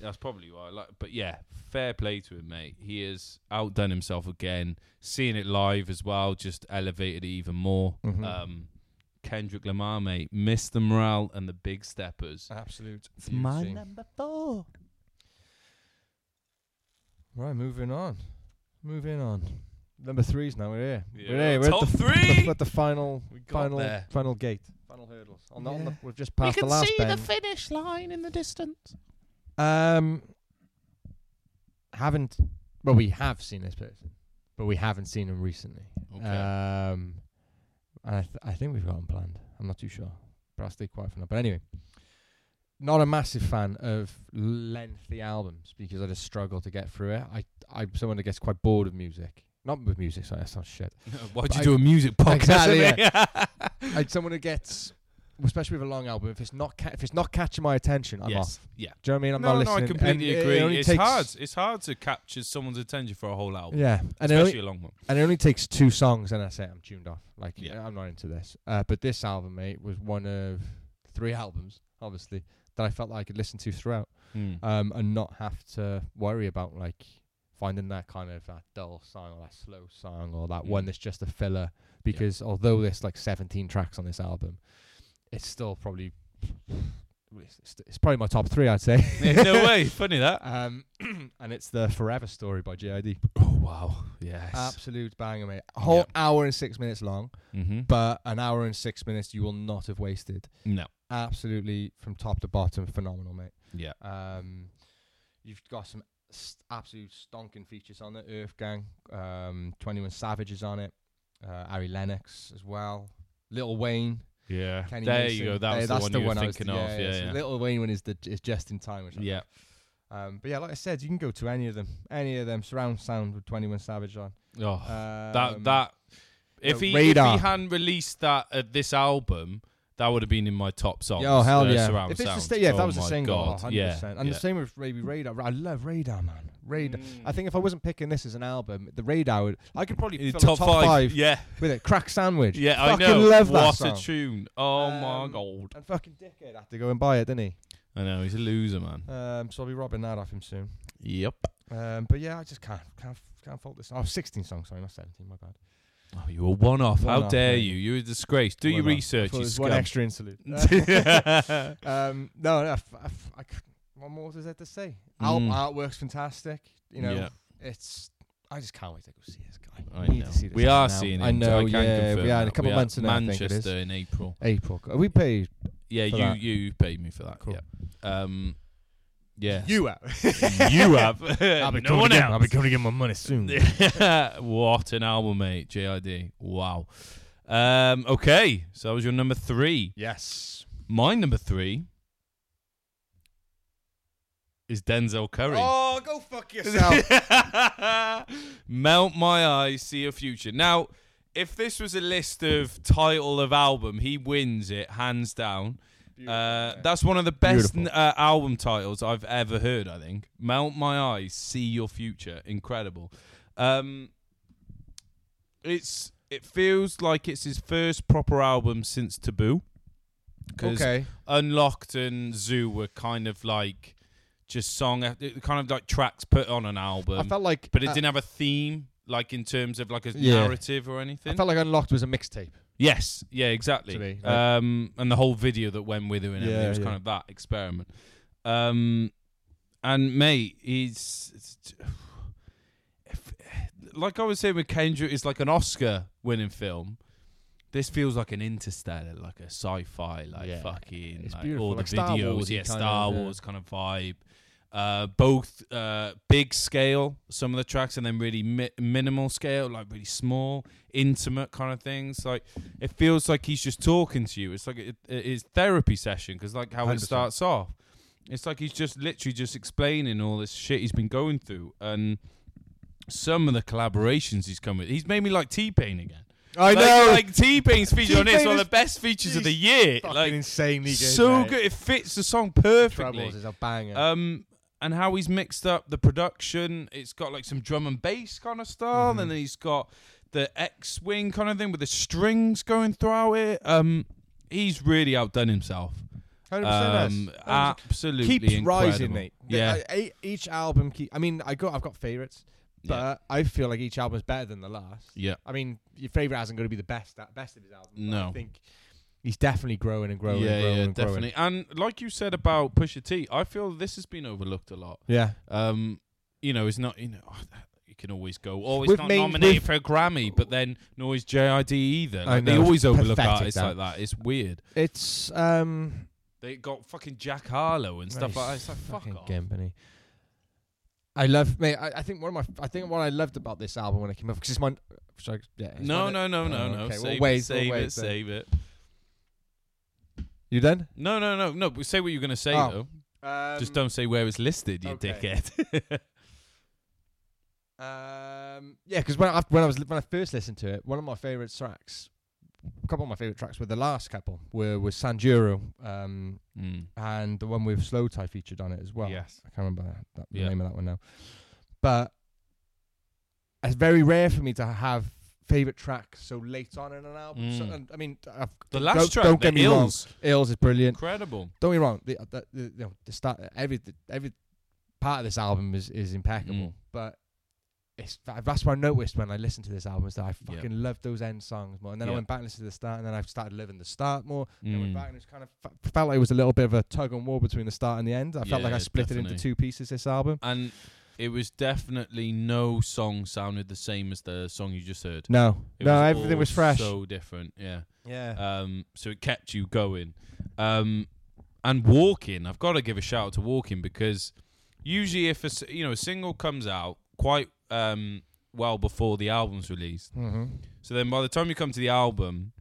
That's probably why. I Like, but yeah, fair play to him, mate. He has outdone himself again. Seeing it live as well just elevated it even more. Mhm. Um, Kendrick Lamar, mate, Mr. Morale and the Big Steppers. absolute. It's my number four. Right, moving on. Moving on. Number threes now. We're here. Yeah, we're here. We're top at the, three! We're at the final, final, there. final gate, final hurdles. On the, on the, we've just passed the last You can see bend. finish line in the distance. Um, haven't. Well, we have seen this person, but we haven't seen him recently. Okay. Um, and I, th- I think we've got him planned. I'm not too sure, but I'll stay quiet for now. But anyway, not a massive fan of lengthy albums because I just struggle to get through it. I I'm someone that gets quite bored of music. Not with music, sorry, that's not shit. Why'd you do a music podcast? Exactly? I'm someone who gets, especially with a long album, if it's not ca- if it's not catching my attention, I'm yes. off. Yeah. Do you know what I mean? I'm no, not no, I completely and it- agree. Only it's takes, hard. It's hard to capture someone's attention for a whole album, Yeah, and it especially only, a long one. and it only takes two songs, and I say I'm tuned off. Like, Yeah. I'm not into this. Uh, but this album, mate, was one of three albums, obviously, that I felt like I could listen to throughout, Mm. um, and not have to worry about like finding that kind of that dull song or that slow song or that one Mm. that's just a filler. Because although there's like 17 tracks on this album, it's still probably it's, it's probably my top three, I'd say. no way. Funny that. Um, and it's the Forever Story by JID. Oh wow. Yes. Absolute banger, mate. A whole Yeah. hour and six minutes long, mm-hmm. but an hour and six minutes you will not have wasted. no. Absolutely from top to bottom, phenomenal, mate. Yeah. Um, you've got some st- absolute stonking features on it. Earth Gang, um, Twenty One Savage is on it. Uh, Ari Lennox as well. Lil Wayne. Yeah. Kenny there Mason. you go. That the that's one the were one I was thinking of. Yeah. so Yeah. Lil Wayne one is the is just in time. Which I Yeah. Um, but yeah, like I said, you can go to any of them. Any of them. Surround sound with Twenty One Savage on. Oh, Um, that that. If he Radar. if he hadn't released that at this album, that would have been in my top songs. Oh hell uh, yeah! Surround If it's sound. just yeah, if oh that was a my single, oh, God. 100%. yeah, And yeah. the same with Maybe Radar. I love Radar, man. Radar. Mm. I think if I wasn't picking this as an album, the Radar would. I could probably In fill top, top five, Yeah, with it. Crack sandwich. yeah, I fucking know. love that song. a tune! Oh my Um, god! And fucking dickhead had to go and buy it, didn't he? I know he's a loser, man. Um, so I'll be robbing that off him soon. Yep. Um, but yeah, I just can't can't can't fault this. Oh, 16 songs, sorry, not 17. My bad. Oh, you were one off. One How off, dare mate. you? You're a disgrace. Do your off. research, you there's one scum. extra interlude. um, no, no. F- I c- what more is there to say? Mm. artwork's fantastic. You know, Yeah. it's. I just can't wait to go see this guy. I need know. to see this we are now. seeing him. I know. so I yeah, we are in a couple we of are months. I it Manchester in April. April. We paid. Yeah, you that. you paid me for that. Cool. Yeah. Um. Yeah. You have. you have. I'll be no coming one to get, else. I'll be coming to get my money soon. what an album, mate. JID. Wow. Um, okay, so that was your number three. yes. My number three is Denzel Curry. Oh, go fuck yourself. Melt my eyes, see your future. Now, if this was a list of title of album, he wins it hands down. Uh, that's one of the best Beautiful. uh, album titles I've ever heard. I think "Melt My Eyes, See Your Future," incredible. Um, it's it feels like it's his first proper album since Taboo. 'Cause Okay. Unlocked and Zuu were kind of like just song, kind of like tracks put on an album. I felt like, but it uh, didn't have a theme, like in terms of like a Yeah. narrative or anything. I felt like Unlocked was a mixtape. Yes, yeah, exactly. Me, like- um, and the whole video that went with it and everything Yeah, was yeah. kind of that experiment. Um, and mate, he's it's, if, like I was saying with Kendrick, it's like an Oscar-winning film. This feels like an interstellar, like a sci-fi, like Yeah, fucking it's like beautiful, all the Star videos, Wars-y yeah, kind Star of, yeah. Wars kind of vibe. Uh, both uh, big scale, some of the tracks, and then really mi- minimal scale, like really small, intimate kind of things. Like it feels like he's just talking to you. It's like it, it is therapy session because like how it 100%. starts off, it's like he's just literally just explaining all this shit he's been going through, and some of the collaborations he's come with. He's made me like T Pain again. I Like- know. like T Pain's feature on this, T-Pain one of the best features of the year. Like insanely good, so mate. good. It fits the song perfectly. Troubles is a banger. Um, and how he's mixed up the production. It's got like some drum and bass kind of style, Mm-hmm. and then he's got the X wing kind of thing with the strings going throughout it. Um, he's really outdone himself. 100% Um, absolutely keeps incredible. rising, mate. Yeah. I- each album keep. I mean, I got I've got favorites, but Yeah. I feel like each album is better than the last. Yeah. I mean, your favorite hasn't going to be the best that best of his album. but No. I think he's definitely growing and growing yeah, and growing yeah, and growing. definitely. And like you said about Pusha T, I feel this has been overlooked a lot. Yeah. Um, you know, it's not. You know, you can always go. Oh, it's With not main- nominated for a Grammy, but then no, it's JID either. I Like, they always overlook artists that. like that. It's weird. It's um. They got fucking Jack Harlow and stuff like that. It's like fuck off. I love, mate. I, I think one of my, I think what I loved about this album when it came out because it's my, sorry, yeah. it's No, my- no, no, no, oh, no. Okay, Save we'll it, wait, save we'll wait it, then. save it. You done? No, no, no, no. but Say what you're gonna say Oh. though. Just Um, don't say where it's listed, you okay. dickhead. Um, yeah, because when I, when I was when I first listened to it, one of my favorite tracks, a couple of my favorite tracks were the last couple were was Sanjuro, um, Mm. and the one with slowthai featured on it as well. Yes. I can't remember that, that, the Yeah. name of that one now, but it's very rare for me to have favorite track so late on in an album. So, Mm. and, I mean, I've, The don't- last track, don't the get me wrong, Ills. Ills is brilliant. Incredible. Don't get me wrong. The, the, the, you know, the start, every the, every part of this album is is impeccable. Mm. But it's that's what I noticed when I listened to this album is that I Yeah. fucking loved those end songs more. And then I went back and listened to the start, and then I started living the start more. And I Mm. went back and it was kind of f- felt like it was a little bit of a tug and war between the start and the end. I felt like I Yeah, split it into two pieces. This album. And it was definitely no song sounded the same as the song you just heard. No, It no, was everything all was fresh. So different, yeah. Yeah. Um, so it kept you going. Um, and walking, I've got to give a shout out to walking because usually if a s- you know a single comes out quite um well before the album's released, Mhm. so then by the time you come to the album,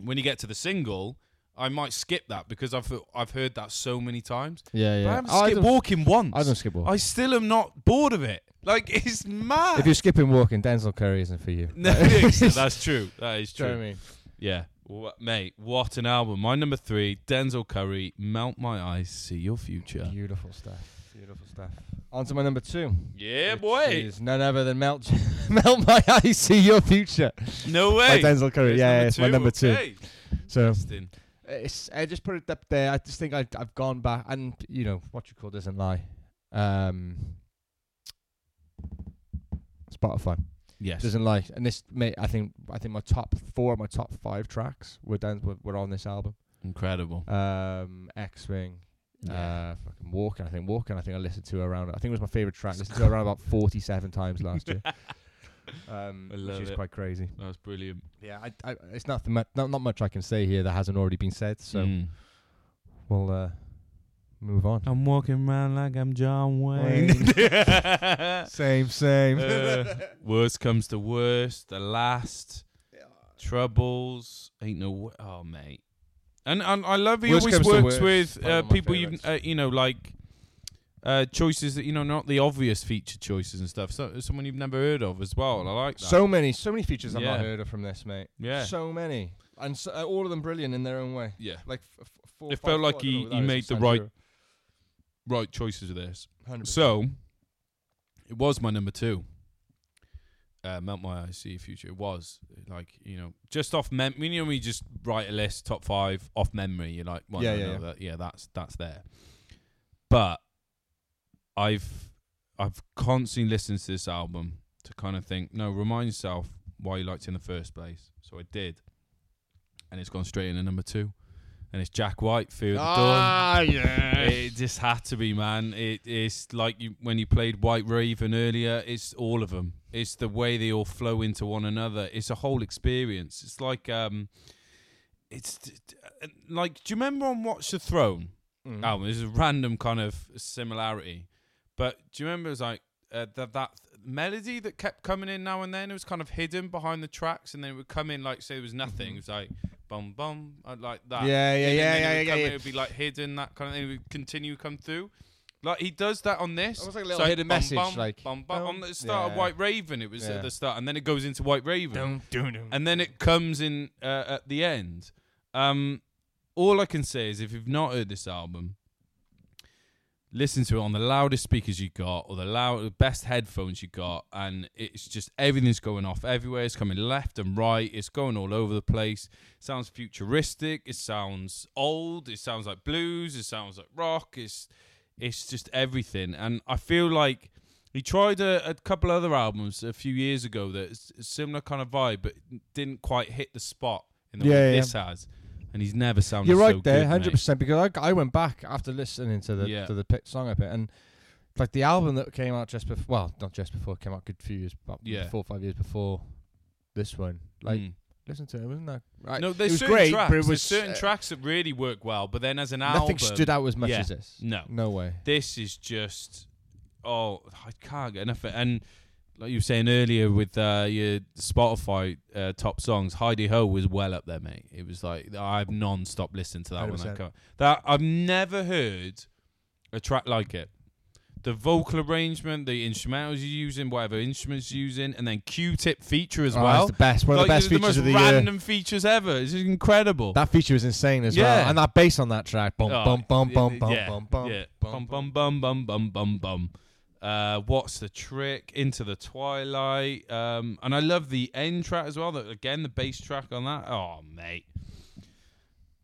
when you get to the single. I might skip that because I've I've heard that so many times. Yeah, But yeah. I haven't Oh, I skipped don't- walking once. I don't skip walking. I still am not bored of it. Like it's mad. If you're skipping walking, Denzel Curry isn't for you. No, that's true. That is Do you know true. what I mean? Yeah, Wha- mate, what an album! My number three, Denzel Curry, "Melt My Eyes, See Your Future." Beautiful stuff. Beautiful stuff. On to my number two. Yeah, which boy. Is none other than melt, melt my eyes, see your future. No way. By. Denzel Curry. It's yeah, it's my two, number okay. two. So Interesting. It's, I just put it up there. I just think I, I've gone back, and you know what you call doesn't lie. Um, Spotify Yes. doesn't lie, and this mate, I think I think my top four, my top five tracks were done were, were on this album. Incredible. Um, X Wing. Yeah. Uh, fucking Walking. I think Walking. I think I listened to around. I think it was my favorite track. listened to around about forty-seven times last year. Um, I love which is it. quite crazy. That was brilliant. Yeah, I, I, it's nothing. Much, not not much I can say here that hasn't already been said. So Mm. we'll uh, move on. I'm walking around like I'm John Wayne. same, same. Uh, worst comes to worst, the last troubles ain't no. w- Oh mate, And and I love he Worst always works with uh, people you favourites. uh, you know like uh, choices that you know not the obvious feature choices and stuff. So someone you've never heard of as well. I like that. So many, so many features I've not heard of from this, mate. Yeah. So many, and so, uh, all of them brilliant in their own way. yeah, Like f- f- four, It felt like he- he made the right- right choices with this. 100%. So it was my number two. Uh, Melt My Eyes, See Your Future. It was like you know just off mem. You know, when you just write a list, top five off memory. You're like, well, Yeah, yeah, yeah. That, yeah, that's that's there. But I've I've constantly listened to this album to kind of think, no, remind yourself why you liked it in the first place. So I did, and it's gone straight into number two, and it's Jack White, Fear of the Dawn. Ah, yeah. It just had to be, man. It is like you when you played White Raven earlier. It's all of them. It's the way they all flow into one another. It's a whole experience. It's like um, it's uh, like. Do you remember on Watch the Throne Mm. album? There's a random kind of similarity, but do you remember it was like uh, that that melody that kept coming in now and then? It was kind of hidden behind the tracks, and then it would come in like say there was nothing. It was like bum bum uh, like that. Mm-hmm. Yeah, yeah, And yeah, then it yeah, yeah, come yeah. in, It would be like hidden, that kind of thing. It would continue come through. Like he does that on this. Almost like a It's little hidden bum, message, bum, like, bum, bum. on the start of White Raven. It was Yeah. at the start, and then it goes into White Raven, Dun, dun, dun. and then it comes in uh, at the end. Um, all I can say is, if you've not heard this album, listen to it on the loudest speakers you got or the loud best headphones you got and it's just everything's going off everywhere. It's coming left and right. It's going all over the place. It sounds futuristic. It sounds old. It sounds like blues. It sounds like rock. It's it's just everything. And i feel like he tried a, a couple other albums a few years ago that is a similar kind of vibe but didn't quite hit the spot in the Yeah, way yeah. this has and he's never sounded You're right so there, hundred percent. Because I, I went back after listening to the Yeah. to the pit song a bit, and like the album that came out just before, well, not just before, came out a good few years, about Yeah. four or five years before this one. Like, Mm. listen to it, wasn't that? Right. No, it there's was certain great, tracks. but it was there's certain uh, tracks that really work well, but then as an Nothing album, nothing stood out as much yeah, as this. No, No way. this is just oh, I can't get enough of it. And like you were saying earlier with uh, your Spotify uh, top songs, Hi-De-Ho was well up there, mate. It was like I've non-stop listened to that one. That, come- that I've never heard a track like it. The vocal arrangement, the instrumentals you're using, whatever instruments you're using, and then Q-tip feature as Oh, well. it's the best. One of the Like, best the features most of the year. random features ever. It's incredible. That feature was insane as Yeah. well, and that bass on that track, bum bum bum bum bum bum bum bum bum bum bum bum bum bum. Uh, what's the trick? Into the twilight. Um, and I love the end track as well. That again, the bass track on that. Oh, mate,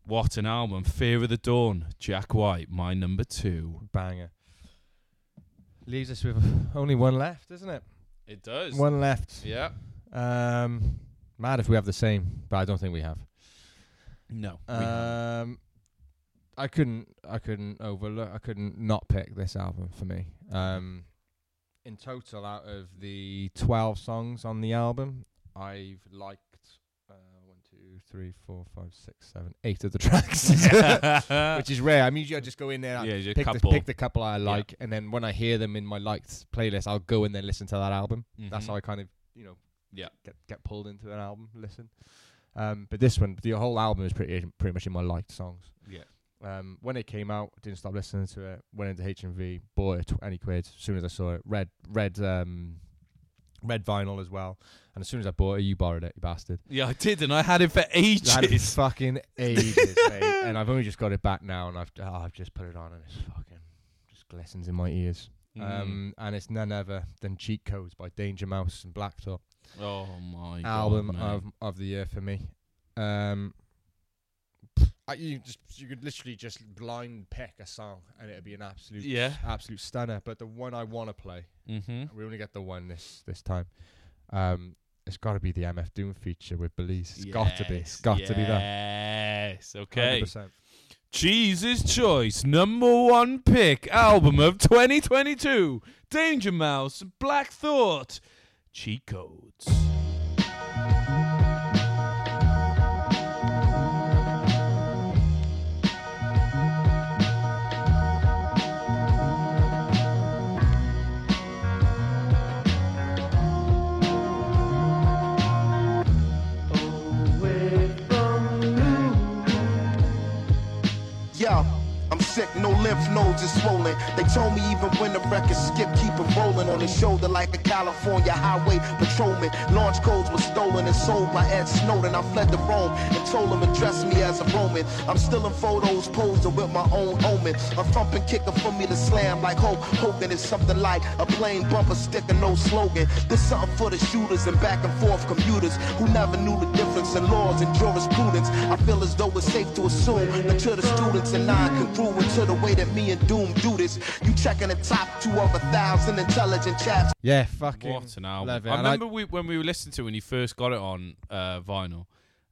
what an album! Fear of the Dawn, Jack White, my number two. banger. Leaves us with only one left, isn't it? It does. One left. Yeah. Um, mad if we have the same, but I don't think we have. No. Um, I couldn't, I couldn't overlook, I couldn't not pick this album for me. Um, in total, out of the twelve songs on the album, I've liked uh, one, two, three, four, five, six, seven, eight of the tracks, which is rare. I mean, usually I just go in there, I Yeah, pick, the, couple. pick the couple I like, and then when I hear them in my liked playlist, I'll go and then listen to that album. That's Mhm. how I kind of, you know, Yeah. get get pulled into an album. Listen, um, but this one, the whole album is pretty pretty much in my liked songs. Um, when it came out, didn't stop listening to it. Went into HMV, bought it twenty quid as soon as I saw it. Red, red, um, red vinyl as well. And as soon as I bought it, you borrowed it, you bastard. Yeah, I did, and I had it for ages. I had it for fucking ages, mate. And I've only just got it back now, and I've oh, I've just put it on, and it's fucking just glistens in my ears. Mm. Um, and it's none other than Cheat Codes by Danger Mouse and Black Thought oh my album God, of of the year for me. Um, I, you just you could literally just blind pick a song and it'd be an absolute Yeah. absolute stunner. But the one I want to play, Mhm. we only get the one this this time. Um, it's got to be the MF Doom feature with Belize. It's got to be. It's got to be that. Yes. Okay. 100%. Cheese's Choice, number one pick, album of 2022. Danger Mouse, Black Thought, Cheat Codes. Sick, no lymph nodes is swollen. They told me even when the record skip, keep it rolling on his shoulder like a California highway patrolman. Launch codes were stolen and sold by Ed Snowden. I fled to Rome and told him address me as a Roman. I'm still in photos posing with my own omen. A thumping kicker for me to slam like Hope Hogan is something like a plain bumper sticker, no slogan. This something for the shooters and back and forth commuters who never knew the difference in laws and jurisprudence. I feel as though it's safe to assume that to the students and non-congruent to the way that me and Doom do this. You checking the top two of a thousand intelligent chaps. Yeah, fucking. What an album! love it. I And I- remember we, when we were listening to it when you first got it on uh, vinyl.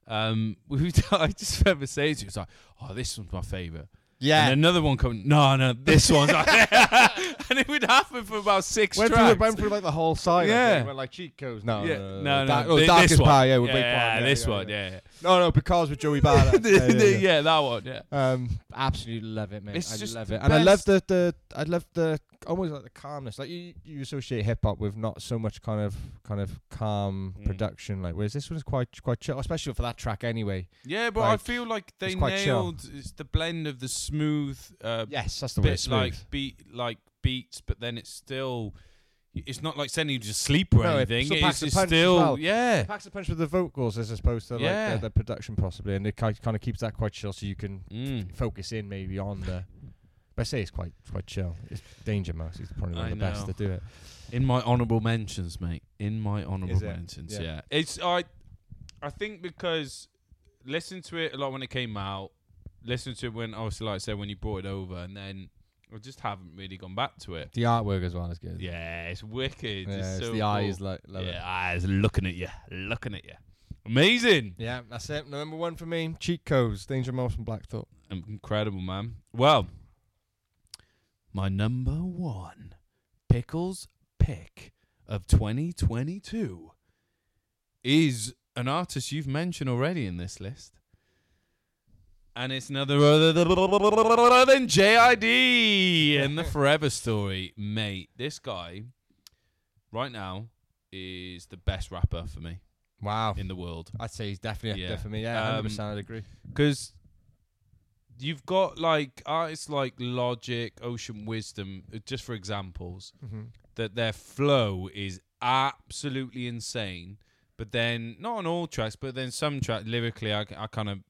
Um, we I just remember saying to you, "It's like, oh, this one's my favorite." Yeah. And another one coming. No, no, this one's. my and it would happen for about six Went through, went through like the whole side. Yeah. Went like cheat codes. No, yeah, no, no, no, Dark- thi- oh, this darkest one. pie. Yeah, with yeah, Big yeah, this yeah, one. yeah. No, no, because with Joey Badass. yeah, yeah, yeah. yeah, that one. Yeah. Um, absolutely love it, man. It's I just love it, and I love the the I love the almost like the calmness. Like you, you associate hip hop with not so much kind of kind of calm Mm. production. Like whereas this one's quite quite chill, especially for that track anyway. Yeah, but I feel like they it's quite chill. nailed it's the blend of the smooth. Uh, Yes, that's the way bit it's like beat like beats, but then it's still. It's not like sending you to sleep or No, it anything. still It's, a it's punch still well. yeah. It packs a punch with the vocals as opposed to like Yeah. the, the production possibly, and it kind of keeps that quite chill, so you can Mm. focus in maybe on the. But I say it's quite it's quite chill. It's Danger Mouse. He's probably one I of the best know. to do it. In my honourable mentions, mate. In my honourable Is it? mentions, yeah. Yeah. It's I, I think because listened to it a lot when it came out, listened to it when obviously like I said when you brought it over, and then I just haven't really gone back to it. The artwork as well is good. Yeah, it's wicked. Yeah, it's, it's so the eyes, like- love it. yeah, eyes looking at you, looking at you. Amazing. Yeah, that's it. Number one for me. Cheat codes. Danger Mouse and Black Thought. Incredible, man. Well, my number one pickles pick of 2022 is an artist you've mentioned already in this list. And it's another other than JID and the Forever Story. Mate, this guy right now is the best rapper for me. Wow. In the world. I'd say he's definitely up Yeah. there for me. Yeah, Um, 100% I'd agree. Because you've got like artists like Logic, Ocean Wisdom, uh, just for examples, Mhm. that their flow is absolutely insane. But then not on all tracks, but then some track lyrically, I, I kind of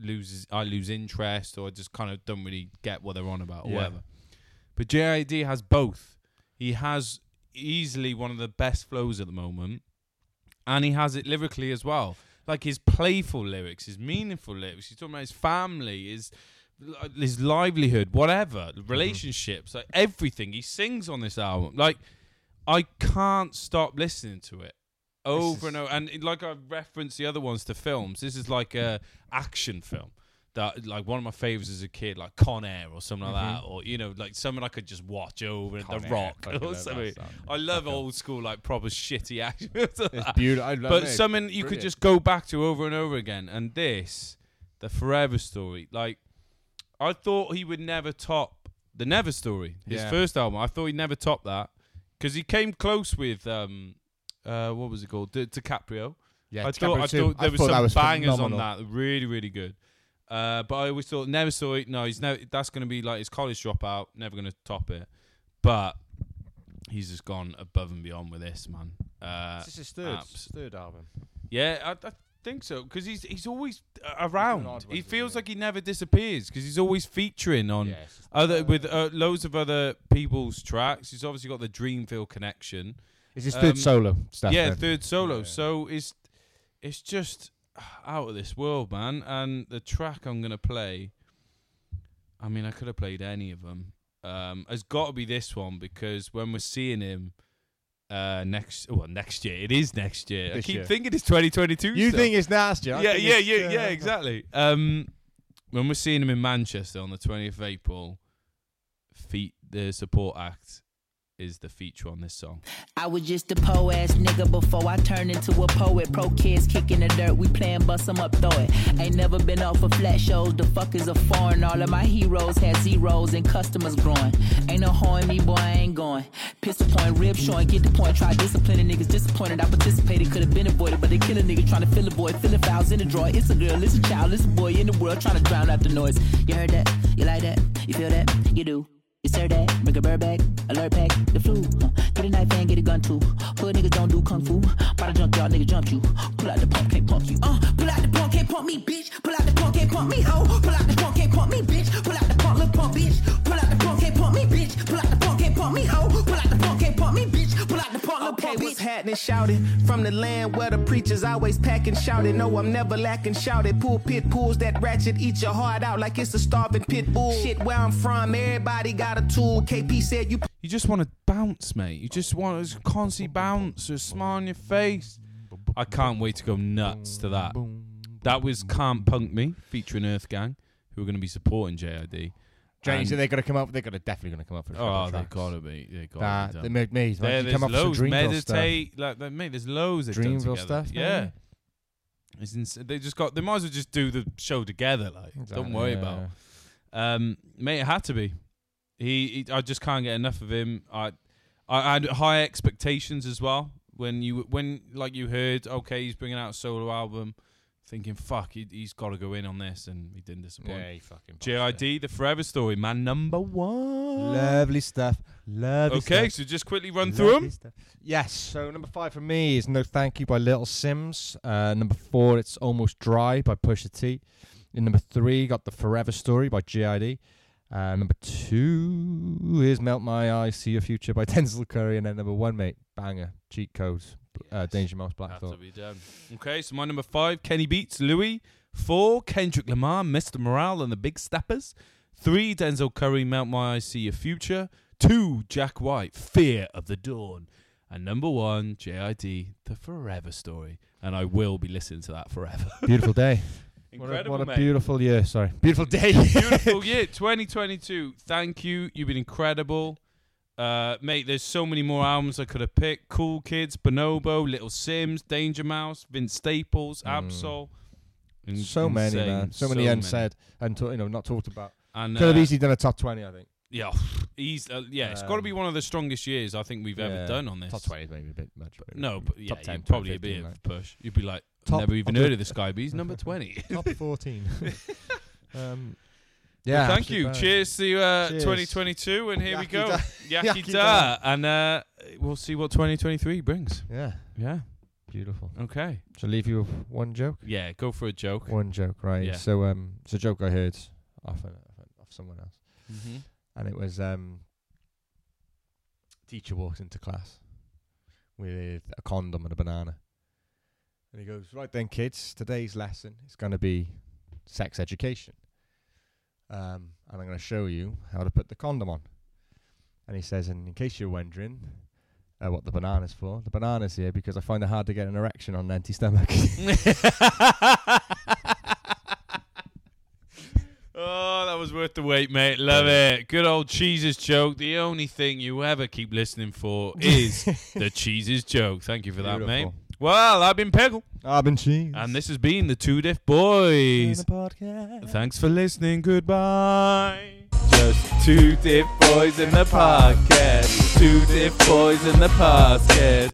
loses, I lose interest, or I just kind of don't really get what they're on about, or Yeah. whatever. But JID has both. He has easily one of the best flows at the moment, and he has it lyrically as well. Like his playful lyrics, his meaningful lyrics. He's talking about his family, his his livelihood, whatever, mm-hmm. relationships, like everything. He sings on this album. Like I can't stop listening to it over and over. And like I referenced the other ones to films. This is like a action film. That like one of my favorites as a kid, like Con Air or something like that, or you know, like something I could just watch over Con The Air, Rock or love something. I love old school like proper shitty action. it's beautiful. I but it. something you could just go back to over and over again. And this, the Forever Story, like I thought he would never top the Never Story, his Yeah. first album. I thought he'd never top that because he came close with um, uh, what was it called, Di- DiCaprio. Yeah, I thought I thought I there was thought some was bangers phenomenal. on that, really, really good. Uh, but I always thought Never saw it. No, he's never. That's going to be like his college dropout. Never going to top it. But he's just gone above and beyond with this man. Uh, This is his third, abs- third album. yeah, I, I think so because he's he's always uh, around. odd He feels like he never disappears because he's always featuring on Yeah, it's just- other with uh, loads of other people's tracks. He's obviously got the Dreamville connection. It's his third solo stuff, Yeah, then. third solo. Yeah. So it's it's just out of this world, man. And the track I'm gonna play. I mean, I could have played any of them. Um, has got to be this one because when we're seeing him uh, next, well, next year it is next year. I keep year. thinking it's 2022. You still. think it's nasty? I Yeah, yeah, yeah, uh, yeah, exactly. Um, when we're seeing him in Manchester on the 20th of April, feat the support act is the feature on this song. I was just a po ass nigga before I turned into a poet. Pro kids kicking the dirt, we playing bust 'em up, throw it. Ain't never been off of flat shows, the fuck is a foreign. All of my heroes had zeros and customers growing. Ain't no hoe me, boy, I ain't going. Pistol point, rib showing, get the point, try disciplining niggas disappointed. I participated, could have been avoided, but they kill a nigga trying to fill a void, filling fouls in the drawer. It's a girl, it's a child, it's a boy in the world trying to drown out the noise. You heard that? You like that? You feel that? You do. You sir that? Bring a bird back, alert pack, the flu. Get a knife and get a gun too. Hood niggas don't do kung fu. By the junkyard, nigga jump you. Pull out the pump, can't pump you. Uh, pull out the pump, can't pump me, bitch. Pull out the pump, can't pump me, ho. Pull out the pump, can't pump me, bitch. Pull out the pump, look pump, bitch. Okay, pump, what's bitch. happening? Shouted from the land where the preachers always packing, shouted. No, I'm never lacking. Shouted, pulpit pulls that ratchet, eat your heart out like it's a starving pit bull. Shit, where I'm from, everybody got a tool. KP said you. You just want to bounce, mate. You just want to constantly bounce, a smile on your face. I can't wait to go nuts to that. That was Can't Punk Me, featuring Earth Gang, who are going to be supporting JID. James, And- they're gonna come up. They're gonna definitely gonna come up for. Oh, they gotta be. They gotta Nah, be. make me. There, there's come up loads. Dreamville stuff. Meditate, like, like, mate. There's loads. Dreamville stuff, Yeah. maybe? It's ins- they just got. They might as well just do the show together. Like, don't worry yeah. about. Um, mate, it had to be. He, he, I just can't get enough of him. I, I had high expectations as well. When you, when like you heard, okay, he's bringing out a solo album, thinking, fuck, he, he's got to go in on this, and he didn't disappoint. Yeah, he fucking. JID, the Forever Story, man, number one. Lovely stuff. Lovely Okay, stuff. so just quickly run through them. stuff. Yes. So number five for me is No Thank You by Little Simz. Uh, number four, it's Almost Dry by Pusha T. In number three, got The Forever Story by JID. Uh, number two is Melt My Eyez, See Your Future by Denzel Curry. And then number one, mate, banger, Cheat Codes, uh, Danger Mouse Black Thought. Okay, so my number five, Kenny Beats, Louie. Four, Kendrick Lamar, Mr. Morale and the Big Steppers. Three, Denzel Curry, Mount My Eyes, See Your Future. Two, Jack White, Fear of the Dawn. And number one, JID, The Forever Story. And I will be listening to that forever. Beautiful day. Incredible, what a, what a beautiful year. Sorry. Beautiful day. Beautiful year, 2022. Thank you. You've been incredible. Uh, mate, there's so many more albums I could have picked. Cool Kids, Bonobo, Little Simz, Danger Mouse, Vince Staples, Ab-Soul. In- Mm. so many, insane. man. So, many unsaid and to, you know not talked about. And, Could have uh, easily done a top twenty, I think. Yeah, he's uh, yeah. It's got to be Um, one of the strongest years I think we've ever yeah, done on this. Top twenty is maybe a bit much. but No, but yeah, top 10, you'd probably 15, be a bit like. of a push. You'd be like, Top- never even I'll heard of this guy, but he's number twenty. top fourteen. um, Well, yeah. thank you. bang. Cheers to uh, Cheers. 2022, and here we go. da. Yaki Yaki da. da. And uh, we'll see what 2023 brings. Yeah. Yeah. Beautiful. Okay. So leave you with one joke. Yeah, go for a joke. One joke, right? Yeah. So um, it's a joke I heard off an, off, an- off someone else, Mm-hmm. and it was um, teacher walks into class with a condom and a banana, and he goes, "Right then, kids, today's lesson is going to be sex education, um, and I'm going to show you how to put the condom on." And he says, "And in case you're wondering." Uh, what the banana's for? The banana's here because I find it hard to get an erection on an empty stomach. Oh, that was worth the wait, mate. Love it. Good old cheeses joke. The only thing you ever keep listening for is the cheeses joke. Thank you for that, mate. Well, I've been Peggle. I've been cheese. And this has been the Two Diff Boys. Thanks for listening. Goodbye. Just two Diff Boys in the podcast. Two Diff Boys in the podcast.